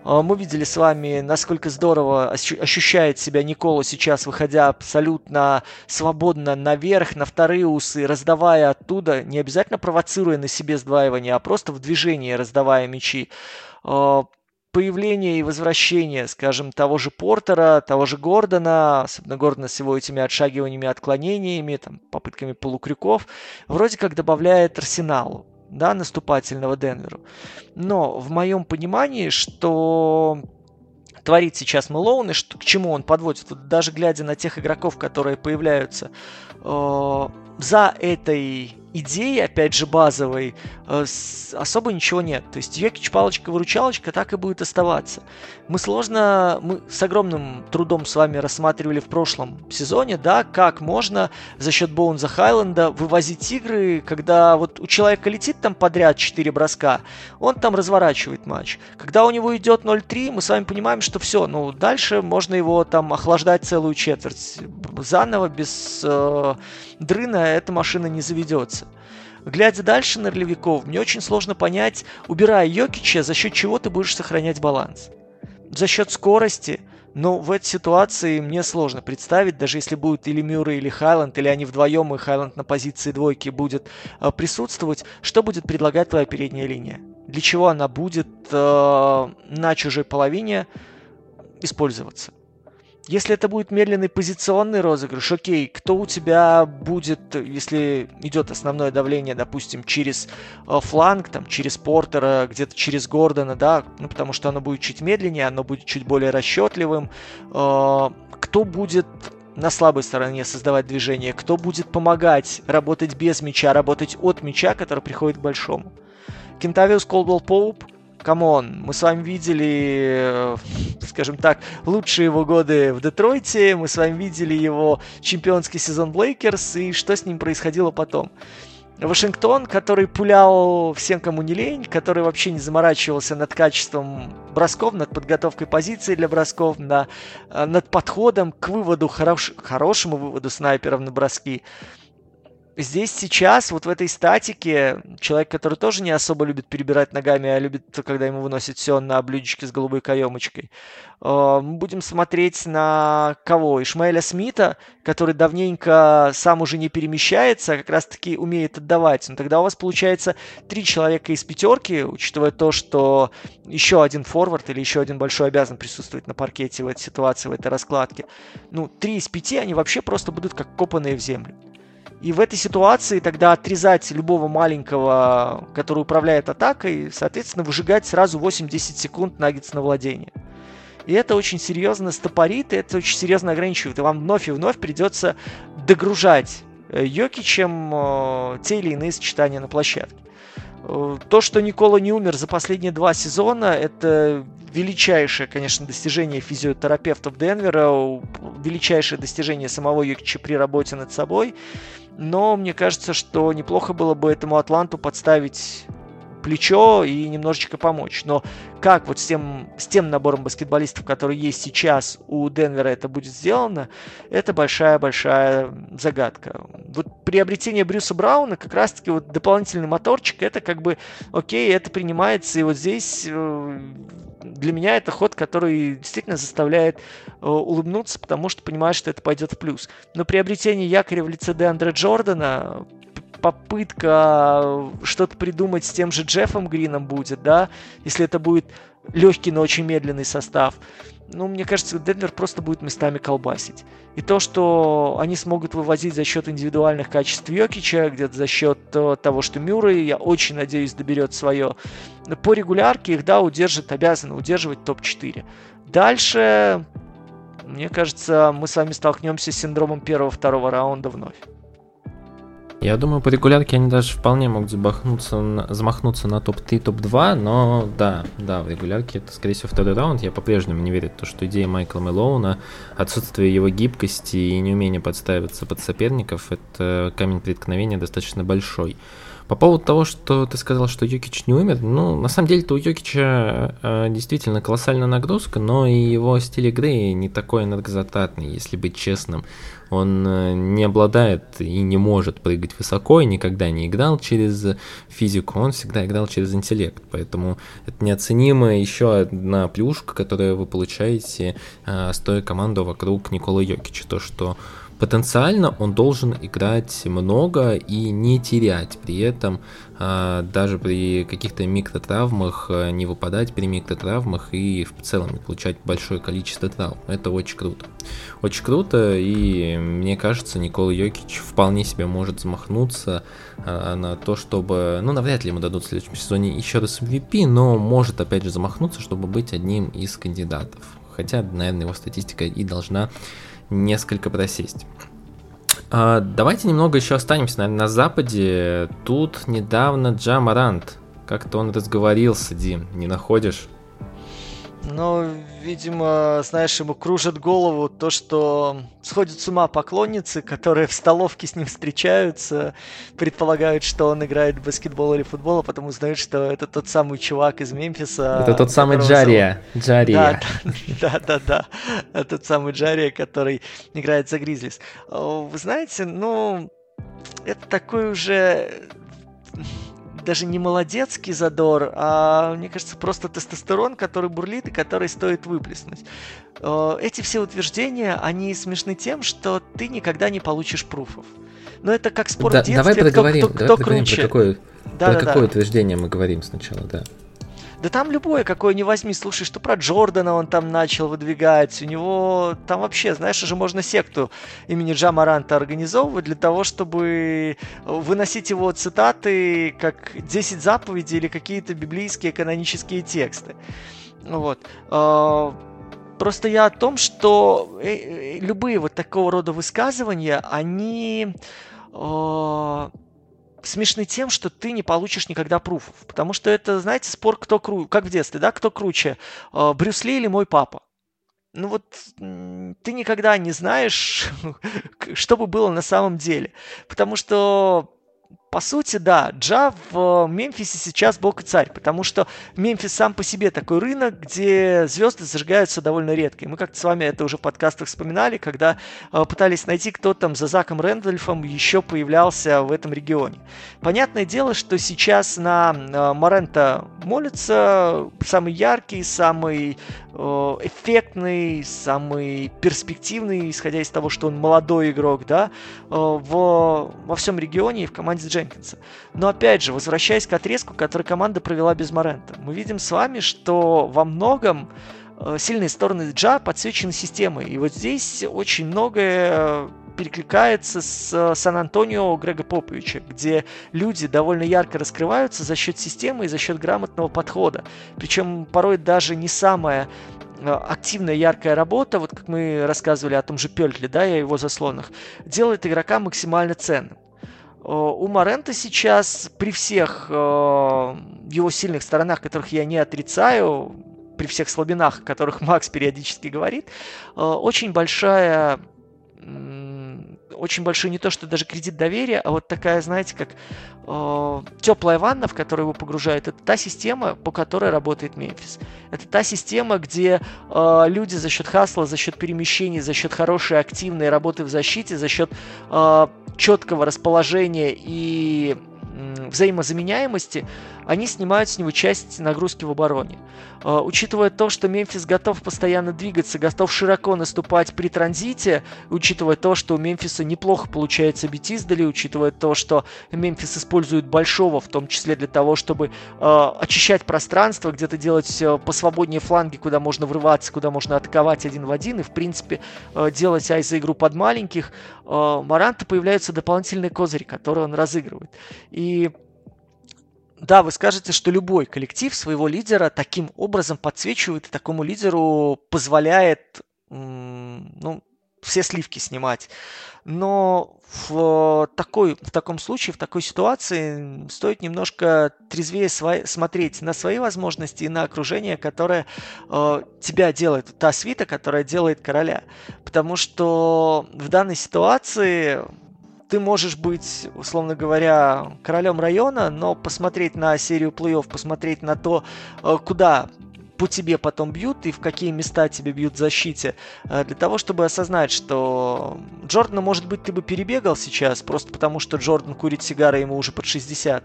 Э, мы видели с вами, насколько здорово ощущает себя Никола сейчас, выходя абсолютно свободно наверх, на вторые усы, раздавая оттуда, не обязательно провоцируя на себе сдваивание, а просто в движении раздавая мячи появление и возвращение, скажем, того же Портера, того же Гордона, особенно Гордона с его этими отшагиваниями, отклонениями, там, попытками полукрюков, вроде как добавляет арсеналу, да, наступательного Денверу. Но в моем понимании, что творит сейчас Мэлоун и что, к чему он подводит, вот даже глядя на тех игроков, которые появляются э, за этой идеи, опять же, базовой, э, особо ничего нет. То есть Йокич палочка-выручалочка так и будет оставаться. Мы сложно, мы с огромным трудом с вами рассматривали в прошлом сезоне, да, как можно за счет Боунза Хайленда вывозить игры, когда вот у человека летит там подряд 4 броска, он там разворачивает матч. Когда у него идет 0-3, мы с вами понимаем, что все, ну, дальше можно его там охлаждать целую четверть. Заново, без э, дрына эта машина не заведется. Глядя дальше на ролевиков, мне очень сложно понять, убирая Йокича, за счет чего ты будешь сохранять баланс. За счет скорости, но в этой ситуации мне сложно представить, даже если будет или Мюррей, или Хайланд, или они вдвоем, и Хайланд на позиции двойки будет э, присутствовать, что будет предлагать твоя передняя линия? Для чего она будет э, на чужой половине использоваться? Если это будет медленный позиционный розыгрыш, окей, кто у тебя будет, если идет основное давление, допустим, через э, фланг, там, через Портера, где-то через Гордона, да, ну, потому что оно будет чуть медленнее, оно будет чуть более расчетливым. Э, кто будет на слабой стороне создавать движение, кто будет помогать работать без мяча, работать от мяча, который приходит к большому. Кентавиус Колдвелл Поуп – come on, мы с вами видели, э, скажем так, лучшие его годы в Детройте, мы с вами видели его чемпионский сезон в Лейкерс и что с ним происходило потом. Вашингтон, который пулял всем, кому не лень, который вообще не заморачивался над качеством бросков, над подготовкой позиции для бросков, на, э, над подходом к выводу, хорош, хорошему выводу снайперов на броски здесь сейчас, вот в этой статике, человек, который тоже не особо любит перебирать ногами, а любит, когда ему выносит все на блюдечке с голубой каемочкой, э, мы будем смотреть на кого? Ишмаэля Смита, который давненько сам уже не перемещается, а как раз-таки умеет отдавать. Но тогда у вас получается три человека из пятерки, учитывая то, что еще один форвард или еще один большой обязан присутствовать на паркете в этой ситуации, в этой раскладке. Ну, три из пяти, они вообще просто будут как копанные в землю. И в этой ситуации тогда отрезать любого маленького, который управляет атакой, соответственно, выжигать сразу 8-10 секунд наггетс на владение. И это очень серьезно стопорит, и это очень серьезно ограничивает. И вам вновь и вновь придется догружать э, Йокичем э, те или иные сочетания на площадке. Э, то, что Никола не умер за последние два сезона, это величайшее, конечно, достижение физиотерапевтов Денвера, величайшее достижение самого Йокича при работе над собой. Но мне кажется, что неплохо было бы этому Атланту подставить плечо и немножечко помочь. Но как вот с тем, с тем набором баскетболистов, который есть сейчас у Денвера, это будет сделано, это большая-большая загадка. Вот приобретение Брюса Брауна, как раз-таки вот дополнительный моторчик, это как бы, окей, это принимается, и вот здесь э, для меня это ход, который действительно заставляет э, улыбнуться, потому что понимаешь, что это пойдет в плюс. Но приобретение якоря в лице Деандре Джордана, попытка что-то придумать с тем же Джеффом Грином будет, да, если это будет легкий, но очень медленный состав. Ну, мне кажется, Денвер просто будет местами колбасить. И то, что они смогут вывозить за счет индивидуальных качеств Йокича, где-то за счет э, того, что Мюррей, я очень надеюсь, доберет свое. По регулярке их, да, удержит, обязаны удерживать топ-4. Дальше, мне кажется, мы с вами столкнемся с синдромом первого-второго раунда вновь. Я думаю, по регулярке они даже вполне могут замахнуться, замахнуться на топ-3, топ-2, но да, да, в регулярке это, скорее всего, второй раунд. Я по-прежнему не верю в то, что идея Майкла Мэлоуна, отсутствие его гибкости и неумение подстраиваться под соперников, это камень преткновения достаточно большой. По поводу того, что ты сказал, что Йокич не умер, ну, на самом деле-то у Йокича э, действительно колоссальная нагрузка, но и его стиль игры не такой энергозатратный, если быть честным. Он э, не обладает и не может прыгать высоко, и никогда не играл через физику, он всегда играл через интеллект. Поэтому это неоценимая еще одна плюшка, которую вы получаете, э, стоя команду вокруг Никола Йокича. То, что потенциально он должен играть много и не терять при этом а, даже при каких-то микротравмах а, не выпадать при микротравмах и в целом получать большое количество травм. Это очень круто. Очень круто, и мне кажется, Никола Йокич вполне себе может замахнуться а, на то, чтобы, ну, навряд ли ему дадут в следующем сезоне еще раз MVP, но может опять же замахнуться, чтобы быть одним из кандидатов. Хотя, наверное, его статистика и должна несколько просесть. А, давайте немного еще останемся, наверное, на Западе. Тут недавно Джамарант. Как-то он разговорился, Дим, не находишь? Ну, видимо, знаешь, ему кружит голову то, что сходят с ума поклонницы, которые в столовке с ним встречаются, предполагают, что он играет в баскетбол или футбол, а потом узнают, что это тот самый чувак из Мемфиса. Это тот самый Джария. Джария. (laughs) Да, да, да, да. Этот самый Джария, который играет за Гризлис. Вы знаете, ну, это такой уже даже не молодецкий задор, а, мне кажется, просто тестостерон, который бурлит и который стоит выплеснуть. Э, эти все утверждения, они смешны тем, что ты никогда не получишь пруфов. Но это как спор да, в детстве, давай проговорим, кто, кто, давай кто проговорим, круче. Про какое, да, про да, какое да. утверждение мы говорим сначала, да. Да там любое, какое не возьми, слушай, что про Джордана он там начал выдвигать. У него там вообще, знаешь, уже можно секту имени Джамаранта организовывать для того, чтобы выносить его цитаты как 10 заповедей или какие-то библейские канонические тексты. Вот. А, просто я о том, что э, э, любые вот такого рода высказывания, они а, смешны тем, что ты не получишь никогда пруфов. Потому что это, знаете, спор кто круче, как в детстве, да, кто круче, э, Брюс Ли или мой папа. Ну вот ты никогда не знаешь, (laughs) что бы было на самом деле. Потому что по сути, да, Джа в э, Мемфисе сейчас бог и царь, потому что Мемфис сам по себе такой рынок, где звезды зажигаются довольно редко. И мы как-то с вами это уже в подкастах вспоминали, когда э, пытались найти, кто там за Заком Рэндольфом еще появлялся в этом регионе. Понятное дело, что сейчас на э, Морента молится самый яркий, самый э, эффектный, самый перспективный, исходя из того, что он молодой игрок, да, в, во всем регионе и в команде Дженкинса. Но опять же, возвращаясь к отрезку, который команда провела без Морента, мы видим с вами, что во многом э, сильные стороны Джа подсвечены системой. И вот здесь очень многое перекликается с э, Сан-Антонио Грега Поповича, где люди довольно ярко раскрываются за счет системы и за счет грамотного подхода. Причем порой даже не самая э, активная, яркая работа, вот как мы рассказывали о том же Пельтле, да, и о его заслонах, делает игрока максимально ценным. Э, у Морента сейчас при всех э, его сильных сторонах, которых я не отрицаю, при всех слабинах, о которых (laughs) Макс периодически говорит, э, очень большая очень большой не то, что даже кредит доверия, а вот такая, знаете, как э, теплая ванна, в которую его погружают. Это та система, по которой работает Мемфис. Это та система, где э, люди за счет хасла, за счет перемещений, за счет хорошей активной работы в защите, за счет э, четкого расположения и взаимозаменяемости, они снимают с него часть нагрузки в обороне. А, учитывая то, что Мемфис готов постоянно двигаться, готов широко наступать при транзите, учитывая то, что у Мемфиса неплохо получается бить издали, учитывая то, что Мемфис использует большого, в том числе для того, чтобы э, очищать пространство, где-то делать э, посвободнее фланги, куда можно врываться, куда можно атаковать один в один, и, в принципе, э, делать айза игру под маленьких, э, Маранта появляются дополнительные козыри, которые он разыгрывает. И да, вы скажете, что любой коллектив своего лидера таким образом подсвечивает и такому лидеру позволяет ну, все сливки снимать. Но в, такой, в таком случае, в такой ситуации стоит немножко трезвее свои, смотреть на свои возможности и на окружение, которое э, тебя делает, та свита, которая делает короля. Потому что в данной ситуации ты можешь быть, условно говоря, королем района, но посмотреть на серию плей-офф, посмотреть на то, э, куда по тебе потом бьют и в какие места тебе бьют в защите, э, для того, чтобы осознать, что Джордана, может быть, ты бы перебегал сейчас, просто потому что Джордан курит сигары, ему уже под 60,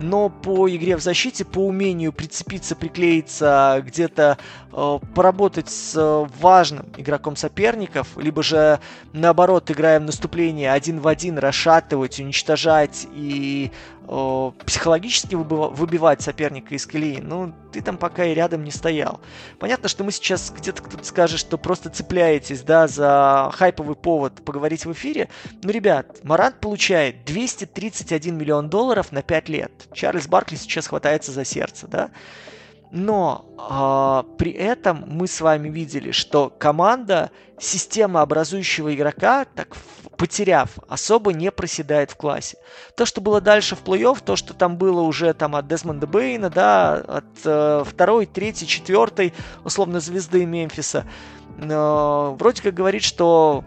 но по игре в защите, по умению прицепиться, приклеиться, где-то э, поработать с э, важным игроком соперников, либо же наоборот, играем наступление один в один, расшатывать, уничтожать и психологически выбивать соперника из колеи, ну, ты там пока и рядом не стоял. Понятно, что мы сейчас где-то кто-то скажет, что просто цепляетесь, да, за хайповый повод поговорить в эфире. Ну, ребят, Марант получает 231 миллион долларов на 5 лет. Чарльз Баркли сейчас хватается за сердце, да. но э, при этом мы с вами видели, что команда система образующего игрока, так потеряв, особо не проседает в классе. То, что было дальше в плей-офф, то, что там было уже там от Десмонда Бейна, да, от э, второй, третьей, четвертой, условно, звезды Мемфиса, э, вроде как говорит, что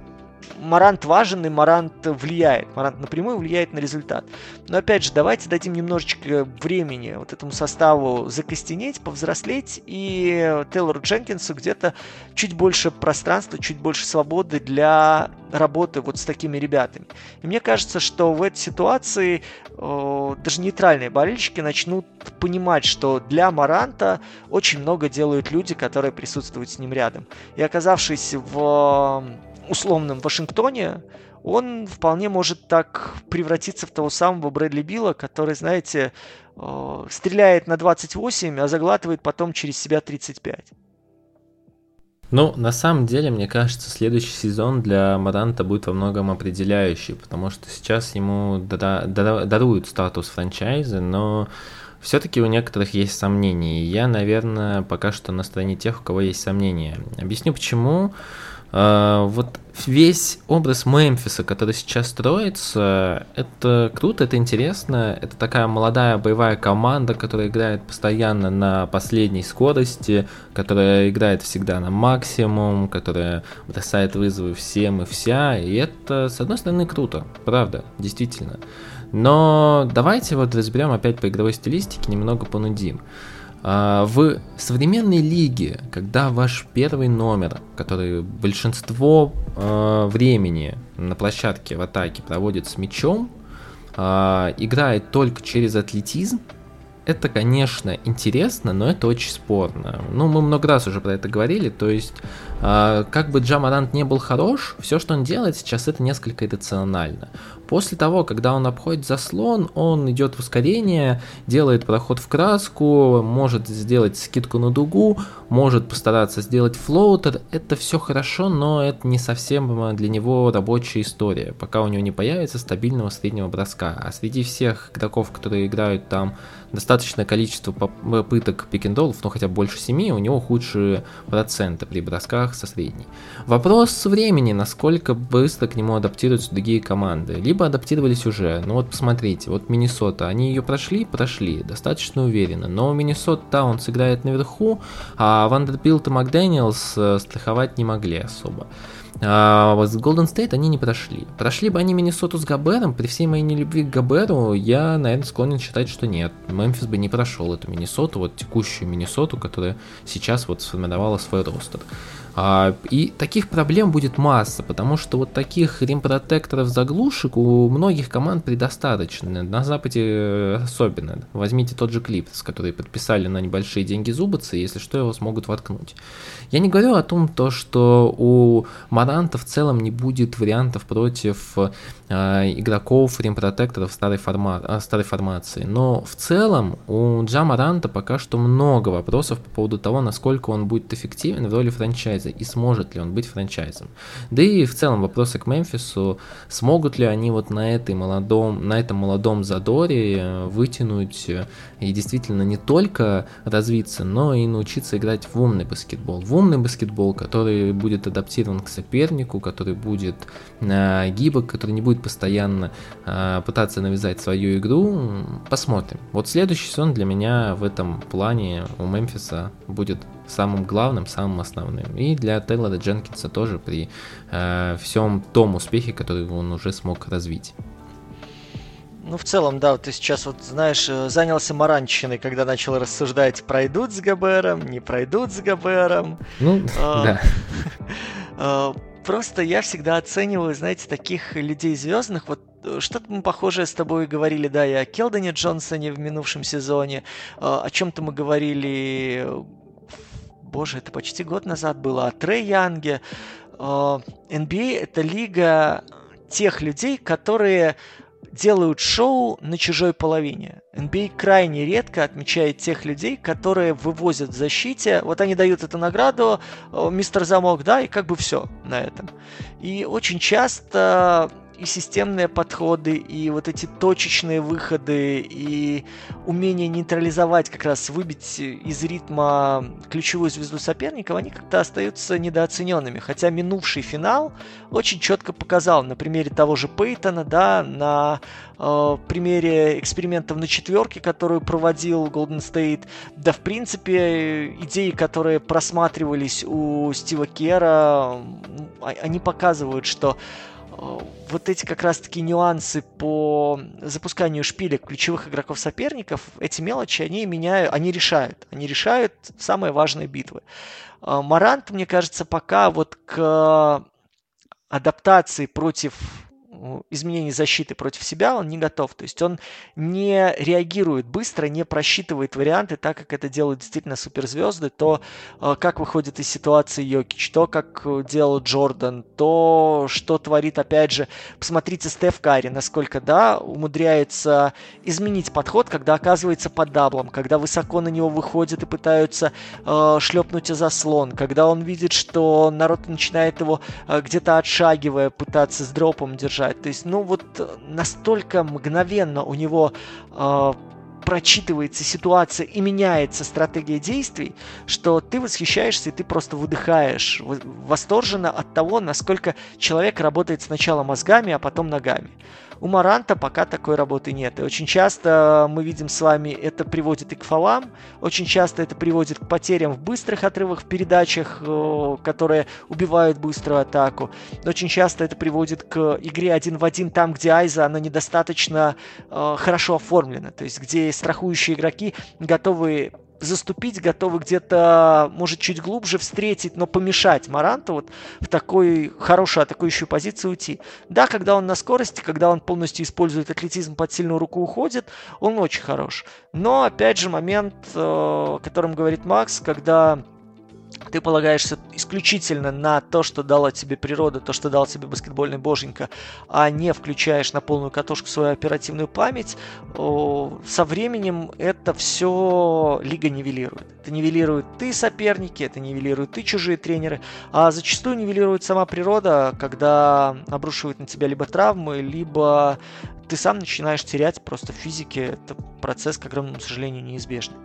Марант важен и Марант влияет. Марант напрямую влияет на результат. Но опять же, давайте дадим немножечко времени вот этому составу закостенеть, повзрослеть и Тейлору Дженкинсу где-то чуть больше пространства, чуть больше свободы для работы вот с такими ребятами. И мне кажется, что в этой ситуации э, даже нейтральные болельщики начнут понимать, что для Маранта очень много делают люди, которые присутствуют с ним рядом. И оказавшись в условном Вашингтоне, он вполне может так превратиться в того самого Брэдли Билла, который, знаете, э, стреляет на 28, а заглатывает потом через себя 35. Ну, на самом деле, мне кажется, следующий сезон для Маранта будет во многом определяющий, потому что сейчас ему даруют статус франчайза, но все-таки у некоторых есть сомнения. И я, наверное, пока что на стороне тех, у кого есть сомнения. Объясню почему. А, вот весь образ Мемфиса, который сейчас строится, это круто, это интересно. Это такая молодая боевая команда, которая играет постоянно на последней скорости, которая играет всегда на максимум, которая бросает вызовы всем и вся. И это, с одной стороны, круто, правда, действительно. Но давайте вот разберем опять по игровой стилистике, немного понудим. А, в современной лиге, когда ваш первый номер, который большинство э, времени на площадке в атаке проводит с мячом, э, играет только через атлетизм, это, конечно, интересно, но это очень спорно. Ну, мы много раз уже про это говорили, то есть, э, как бы Джамарант не был хорош, все, что он делает сейчас, это несколько иррационально. После того, когда он обходит заслон, он идет в ускорение, делает проход в краску, может сделать скидку на дугу, может постараться сделать флоутер. Это все хорошо, но это не совсем для него рабочая история, пока у него не появится стабильного среднего броска. А среди всех игроков, которые играют там достаточное количество попыток пик-энд-роллов, ну хотя бы больше 7, у него худшие проценты при бросках со средней. Вопрос времени, насколько быстро к нему адаптируются другие команды. Либо адаптировались уже, ну вот посмотрите, вот Миннесота, они ее прошли? Прошли, достаточно уверенно, но Миннесота Таунс играет наверху, а Вандербилт и Макдэниелс э, страховать не могли особо. А вот с Golden State они не прошли. Прошли бы они Миннесоту с Гобером, при всей моей нелюбви к Гоберу, я, наверное, склонен считать, что нет. Мемфис бы не прошел эту Миннесоту, вот текущую Миннесоту, которая сейчас вот сформировала свой ростер. А, и таких проблем будет масса, потому что вот таких римпротекторов заглушек у многих команд предостаточно. На Западе э, особенно. Возьмите тот же клип, с который подписали на небольшие деньги зубацы, если что, его смогут воткнуть. Я не говорю о том, то, что у Маранта в целом не будет вариантов против э, игроков римпротекторов старой, форма, э, старой формации, но в целом у Джа Маранта пока что много вопросов по поводу того, насколько он будет эффективен в роли франчайза и сможет ли он быть франчайзом. Да и в целом вопросы к Мемфису, смогут ли они вот на, этой молодом, на этом молодом задоре э, вытянуть и действительно не только развиться, но и научиться играть в умный баскетбол. В умный баскетбол, который будет адаптирован к сопернику, который будет э, гибок, который не будет постоянно э, пытаться навязать свою игру. Посмотрим. Вот следующий сезон для меня в этом плане у Мемфиса будет самым главным, самым основным. И для Тейлора Дженкинса тоже при э, всем том успехе, который он уже смог развить. Ну, в целом, да, ты сейчас вот, знаешь, э, занялся маранчиной, когда начал рассуждать, пройдут с ГБРом, не пройдут с ГБРом. Ну, а, (laughs) да. (laughs) А, просто я всегда оцениваю, знаете, таких людей звездных, вот э, что-то мы похожее с тобой говорили, да, и о Келдоне Джонсоне в минувшем сезоне, а, о чем-то мы говорили, боже, это почти год назад было, о Трей Янге. NBA — это лига тех людей, которые делают шоу на чужой половине. NBA крайне редко отмечает тех людей, которые вывозят в защите. Вот они дают эту награду, мистер Замок, да, и как бы все на этом. И очень часто и системные подходы, и вот эти точечные выходы, и умение нейтрализовать, как раз выбить из ритма ключевую звезду соперников, они как-то остаются недооцененными. Хотя минувший финал очень четко показал на примере того же Пейтона, да, на э, примере экспериментов на четверке, которую проводил Golden State, да, в принципе, идеи, которые просматривались у Стива Кера, они показывают, что вот эти как раз-таки нюансы по запусканию шпилек ключевых игроков соперников, эти мелочи, они меняют, они решают. Они решают самые важные битвы. Э, Марант, мне кажется, пока вот к адаптации против изменений защиты против себя он не готов. То есть он не реагирует быстро, не просчитывает варианты так, как это делают действительно суперзвезды, то э, как выходит из ситуации Йокич, то, как делал Джордан, то, что творит, опять же, посмотрите Стеф Карри, насколько, да, умудряется изменить подход, когда оказывается под даблом, когда высоко на него выходят и пытаются э, шлепнуть заслон, когда он видит, что народ начинает его э, где-то отшагивая пытаться с дропом держать. То есть, ну вот настолько мгновенно у него э, прочитывается ситуация и меняется стратегия действий, что ты восхищаешься и ты просто выдыхаешь восторженно от того, насколько человек работает сначала мозгами, а потом ногами. У Маранта пока такой работы нет. И очень часто мы видим с вами, это приводит и к фалам, очень часто это приводит к потерям в быстрых отрывах в передачах, которые убивают быструю атаку. Очень часто это приводит к игре один в один там, где Айза, она недостаточно э, хорошо оформлена. То есть где страхующие игроки готовы заступить, готовы где-то, может, чуть глубже встретить, но помешать Маранту вот в такой хорошую атакующую позицию уйти. Да, когда он на скорости, когда он полностью использует атлетизм под сильную руку уходит, он очень хорош. Но, опять же, момент, э, о котором говорит Макс, когда ты полагаешься исключительно на то, что дала тебе природа, то, что дал тебе баскетбольный боженька, а не включаешь на полную катушку свою оперативную память, со временем это все лига нивелирует. Это нивелирует ты соперники, это нивелирует ты чужие тренеры, а зачастую нивелирует сама природа, когда обрушивает на тебя либо травмы, либо ты сам начинаешь терять просто в физике. Это процесс, к огромному сожалению, неизбежный.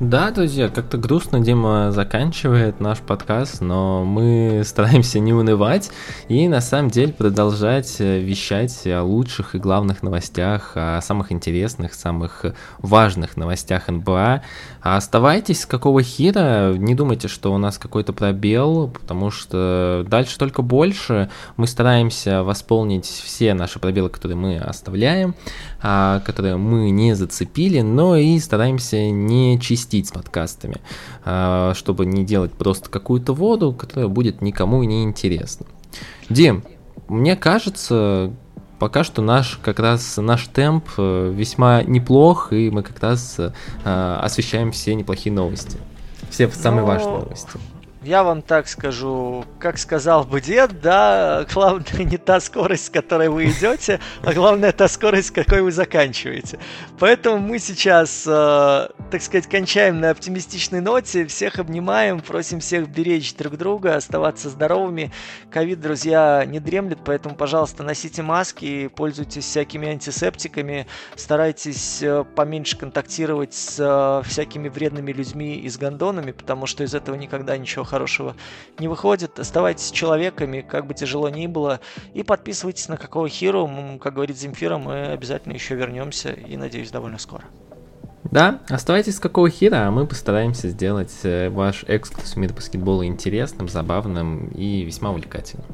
Да, друзья, как-то грустно Дима заканчивает наш подкаст, но мы (laughs) стараемся не унывать и на самом деле продолжать э, вещать о лучших и главных новостях, о самых интересных, самых важных новостях НБА. А оставайтесь, какого хера, не думайте, что у нас какой-то пробел, потому что дальше только больше. Мы стараемся восполнить все наши пробелы, которые мы оставляем, а, которые мы не зацепили, но и стараемся не чистить с подкастами, а, чтобы не делать просто какую-то воду, которая будет никому не интересна. Дим, мне кажется, пока что наш как раз наш темп э, весьма неплох, и мы как раз э, освещаем все неплохие новости. Все самые Но... важные новости. Я вам так скажу, как сказал бы дед, да, главное не та скорость, с которой вы идете, а главное та скорость, с какой вы заканчиваете. Поэтому мы сейчас, э, так сказать, кончаем на оптимистичной ноте, всех обнимаем, просим всех беречь друг друга, оставаться здоровыми. Ковид, друзья, не дремлет, поэтому, пожалуйста, носите маски, пользуйтесь всякими антисептиками, старайтесь э, поменьше контактировать с э, всякими вредными людьми и с гондонами, потому что из этого никогда ничего хорошего не выходит. Оставайтесь человеками, как бы тяжело ни было. И подписывайтесь на какого хиру. Как говорит Земфира, мы обязательно еще вернемся и, надеюсь, довольно скоро. Да, оставайтесь с какого хира, а мы постараемся сделать э, ваш экскурс в мир баскетбола интересным, забавным и весьма увлекательным.